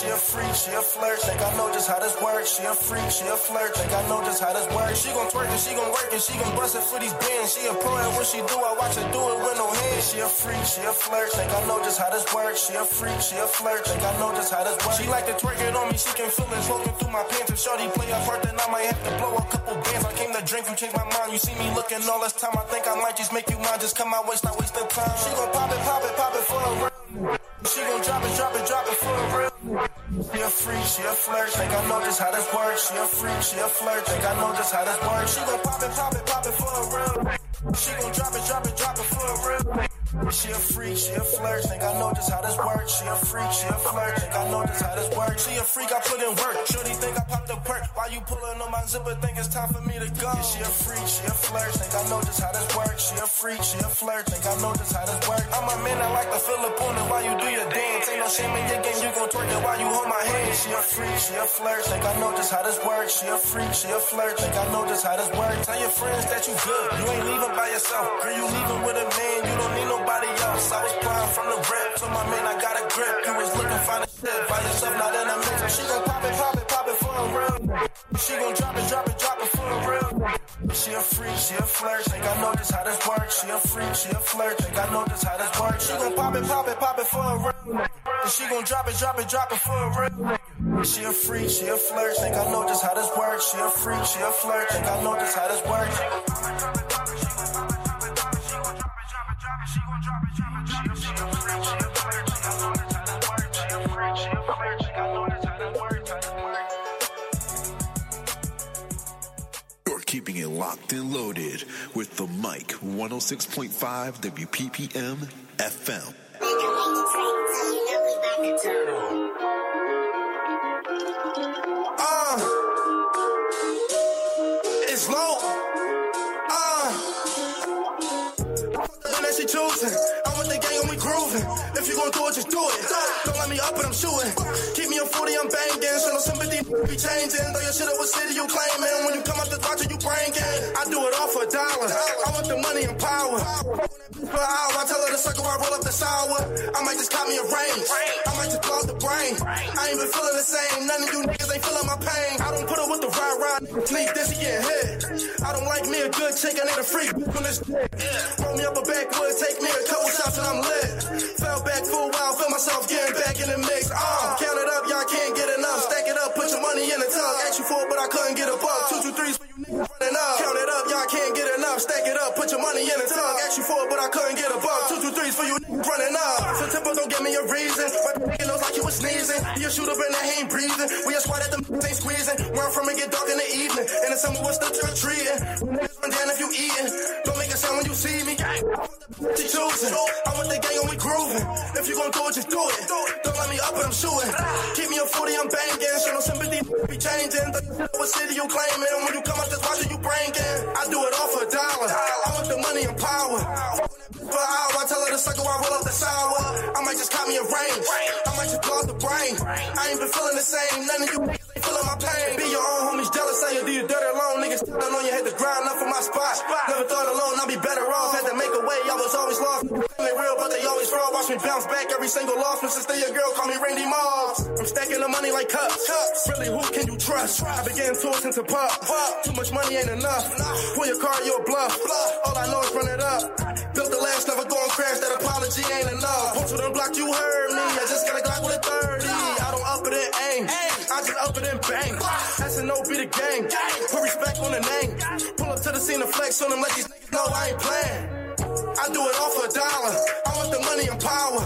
S10: she a freak, she a flirt, think I know just how this works. She a freak, she a flirt, think I know just how this works. She gon' twerk and she gon' work and she gon' bust it for these bands. She a pro at what she do, I watch her do it with no hands. She a freak, she a flirt, think I know just how this works. She a freak, she a flirt, think I know just how this works. She like to twerk it on me, she can feel it floating through my pants. If shorty play a part, then I might have to blow a couple bands. I came to drink, you change my mind. You see me looking all this time, I think I might just make you mine. Just come my way, stop the time. She gon' pop it, pop it, pop it for a real. She gon' drop it, drop it, drop it for a real. She a freak, she a flirt, think I know just how this works. She a freak, she a flirt, think I know just how this works. She gon' pop it, pop it, pop it for a real. She gon' drop it, drop it, drop it for a real. She a freak, she a flirt, think I know just how this works. She a freak, she a flirt, think I know just how this works. She a freak, I put in work. Shorty think I popped a perk. Why you pulling on my zipper? Think it's time for me to go. Yeah, she a freak, she a flirt, think I know just how this works. She a freak, she a flirt, think I know just how this works. I'm a man that like to feel up on it while you do your dance. Ain't no shame in your game, you gon' twerk it while you hold my hand. She a freak, she a flirt, think I know just how this works. She a freak, she a flirt, think I know just how this works. Tell your friends that you good, you ain't leaving by yourself. Girl, you leaving with a man, you don't need nobody else. I was blind from the rip, told my man I got a grip. You was looking fine as shit by yourself, not in a mix. She gon' pop it, pop it, pop it for a real. She gon' drop it, drop it, drop it for a real. She a freak, she a flirt, think I know just how this works. She a freak, she a flirt, think I know just how this works. She gon' pop it, pop it, pop it for a real. She gon' drop it, drop it, drop it for a real. She a freak, she a flirt. Think I know just how this works. She a freak, she a flirt. Think I know just how this works.
S2: You're keeping it locked and loaded with the mic 106.5 WPPM FM.
S10: Do it. Don't let me up and I'm shooting. Keep me on 40, I'm banging. Show no sympathy, be changing. Throw your shit up with city you claiming. When you come up the doctor, you bringing. I do it all for a dollar. I want the money and power. Per hour, I tell her to suck her, I roll up the shower. I might just cop me a range. I might just blow out the brain. I ain't been feeling the same. None of you niggas ain't feeling my pain. I don't put up with the ride ride. Sneak this, he getting hit. I don't like me a good chick, I need a freak on this dick. Roll me up a backwood, take me a couple shots and I'm lit. Fell back for a while, feel myself getting back in the mix. Uh, count it up, y'all can't get enough. Stack it up, put your money in the tub. Asked you for it, but I couldn't get a buck. Two, two, threes for you niggas running up. Count it up, y'all can't get enough. Stack it up, put your money in the tub. Asked you for it, but I couldn't get a buck. Two, two, threes for you niggas running up. So tempo don't give me a reason. The nigga knows like you was sneezing. He a shooter, but he ain't breathing. We a squad at them ain't squeezing. Where I'm from, it get dark in the evening. In the summer, what's the trick treating? Run down if you eating. A sound when you see me. She choosing. I'm with the gang and we grooving. If you gon' do it, just do it. Don't let me up and I'm shooting. Keep me on 40, I'm banging. Show no sympathy, be changing. The what city you claiming? When you come out this watch, you bringing. I do it all for a dollar. I want the money and power. For an hour, I tell her to suck I roll up the sour. I might just cop me a range. I might just out the brain. I ain't been feeling the same. None of you feeling my pain. Be your own homies jealous, say you do you dirty alone. Niggas still on you had to grind up for my spot. Never thought alone, I'd be better off. Had to make a way, I was always lost. They real, but they always fraud. Watch me bounce back every single loss. Mr. Stay a girl, call me Randy Moss. I'm stacking the money like cups. Really, who can you trust? I began tossing to pop. Too much money ain't enough. Pull your car, you're a bluff. All I know is run it up. Built the last, never going crash. That apology ain't enough. Post with block, you heard me. I just got a Glock with a 30. I don't up it and aim. I just up it and bang. That's an be the gang. Put respect on the name. Pull up to the scene and flex on them like these niggas know I ain't playing. I do it all for a dollar. I want the money and power.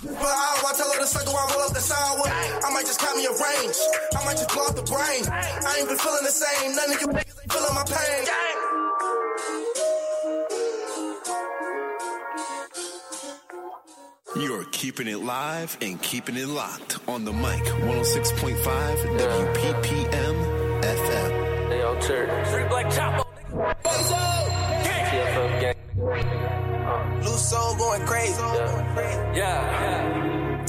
S10: For an hour, I tell her to suck her, I roll up the sour. I might just cop me a range. I might just blow out the brain. I ain't been feeling the same. None of you niggas ain't feeling my pain.
S2: You're keeping it live and keeping it locked on the mic 106.5 WPPM FM.
S22: They all church. Free Black Chopper.
S23: Loose soul going crazy.
S22: Yeah. yeah.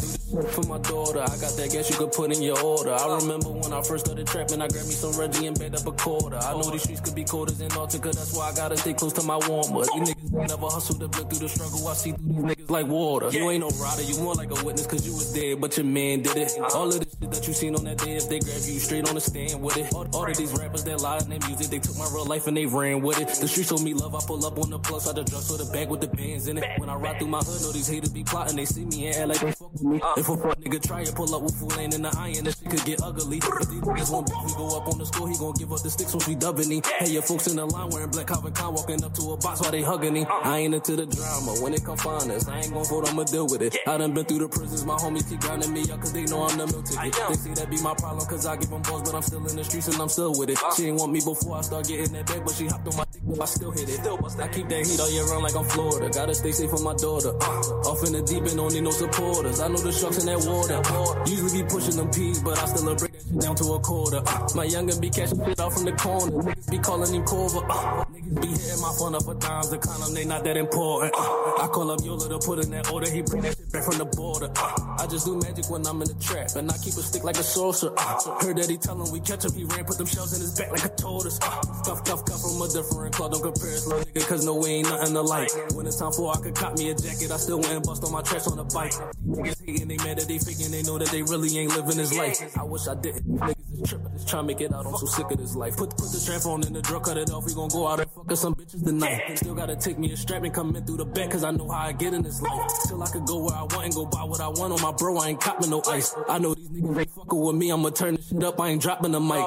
S22: For my daughter, I got that gas you could put in your order. I remember when I first started trapping, I grabbed me some Reggie and backed up a quarter. I know these streets could be colder than Antarctica, that's why I gotta stay close to my warmer. You niggas never hustle to blood through the struggle. I see through these niggas like water. You ain't no rider, you more like a witness cause you was dead, but your man did it. Uh-huh. All of this shit that you seen on that day, if they grab you, straight on the stand with it. All, all of these rappers that lie in their music, they took my real life and they ran with it. The streets showed me love, I pull up on the plus, I the drugs for the bag with the bands in it. When I ride through my hood, know these haters be plotting, they see me and act like they fuck with me. Uh-huh. If a fuck nigga try it, pull up with full in the iron, this shit could get ugly. If these niggas want beef, we go up on the score, he gon' give up the sticks once we dubbing him. Hey, your folks in the line wearing black Calvin Klein, walking up to a box while they hugging him. Uh-huh. I ain't into the drama, when it come find us, I ain't gon' vote, I'ma deal with it. I done been through the prisons, my homies keep grinding me up, cause they know I'm the milk ticket. They say that be my problem, cause I give them balls, but I'm still in the streets and I'm still with it. She ain't want me before I start getting that bag, but she hopped on my dick, but I still hit it. I keep that heat all year round like I'm Florida, gotta stay safe for my daughter. Uh, off in the deep end, don't need no supporters. I know the sharks in that water. Usually be pushing them peas, but I still break that shit down to a quarter. Uh, my younger be catching shit out from the corner. Niggas be calling him Corver. Uh, be hitting my phone up for dimes. The condom, they not that important. Uh, I call up Yola to put in that order. He bring that shit back from the border. Uh, I just do magic when I'm in the trap, and I keep a stick like a sorcerer. Uh, heard that he tell him we catch him. He ran, put them shells in his back like a tortoise. Uh, cuff, cuff, cuff from a different cloth. Don't compare us, little nigga, cause no, we ain't nothing alike. When it's time for I could cop me a jacket, I still went and bust on my tracks on the bike. Niggas hating, they mad that they faking, they know that they really ain't living his life. I wish I didn't. Niggas to make it out. I'm so sick of this life. Put put the strap on and the drug cut it off. We gon' go out and fuck us some bitches tonight. Still gotta take me a strap and come in through the back, cause I know how I get in this life. Till I could go where I want and go buy what I want on my bro. I ain't copping no ice. I know these niggas ain't fucking with me. I'ma turn this shit up. I ain't dropping the mic.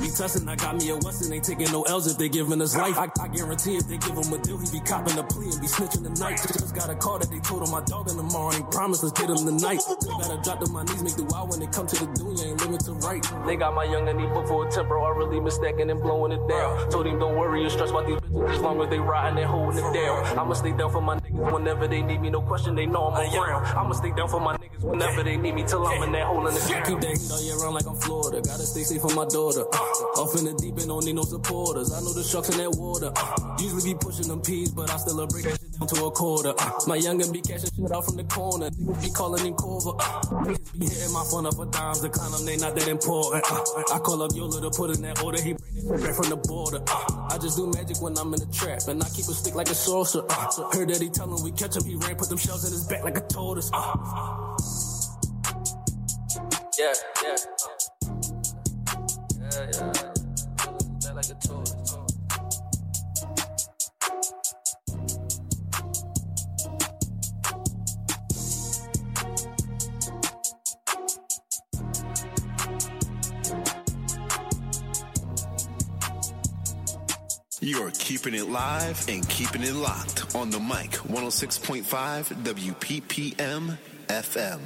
S22: Be tussin', I got me a Weston. Ain't taking no L's if they giving us life. I, I guarantee if they give him a deal, he be copping a plea and be snitching the night. Just got a call that they told him my dog in the morning. Promise, let's get him tonight. Still gotta drop to my knees, make the wild when they come to the dunya. Ain't limit to right. They got my young and he booked for a temporarily mistaken and blowing it down. Told him don't worry, you stress about these bitches as long as they riding and holding it down. I'ma stay down for my niggas whenever they need me. No question, they know I'm around. I'ma stay down for my niggas whenever they need me till I'm in that hole in the ground. Keep that heat all year round like I'm Florida. Gotta stay safe for my daughter. Uh, off in the deep and don't need no supporters. I know the sharks in that water. Uh, usually be pushing them peas, but I still a break that shit down to a quarter. Uh, my youngin' be cashing shit out from the corner. Niggas be calling him Corver. Uh, niggas be hitting my phone up for dimes. Decline them, they not that important. Uh, I call up Yola to put in that order. He bring it back from the border. I just do magic when I'm in the trap, and I keep a stick like a sorcerer. Heard that he tell him we catch him, he ran, put them shells in his back like a tortoise. Yeah, yeah. Yeah, yeah. Like a tortoise.
S2: You're keeping it live and keeping it locked on the mic 106.5 WPPM FM.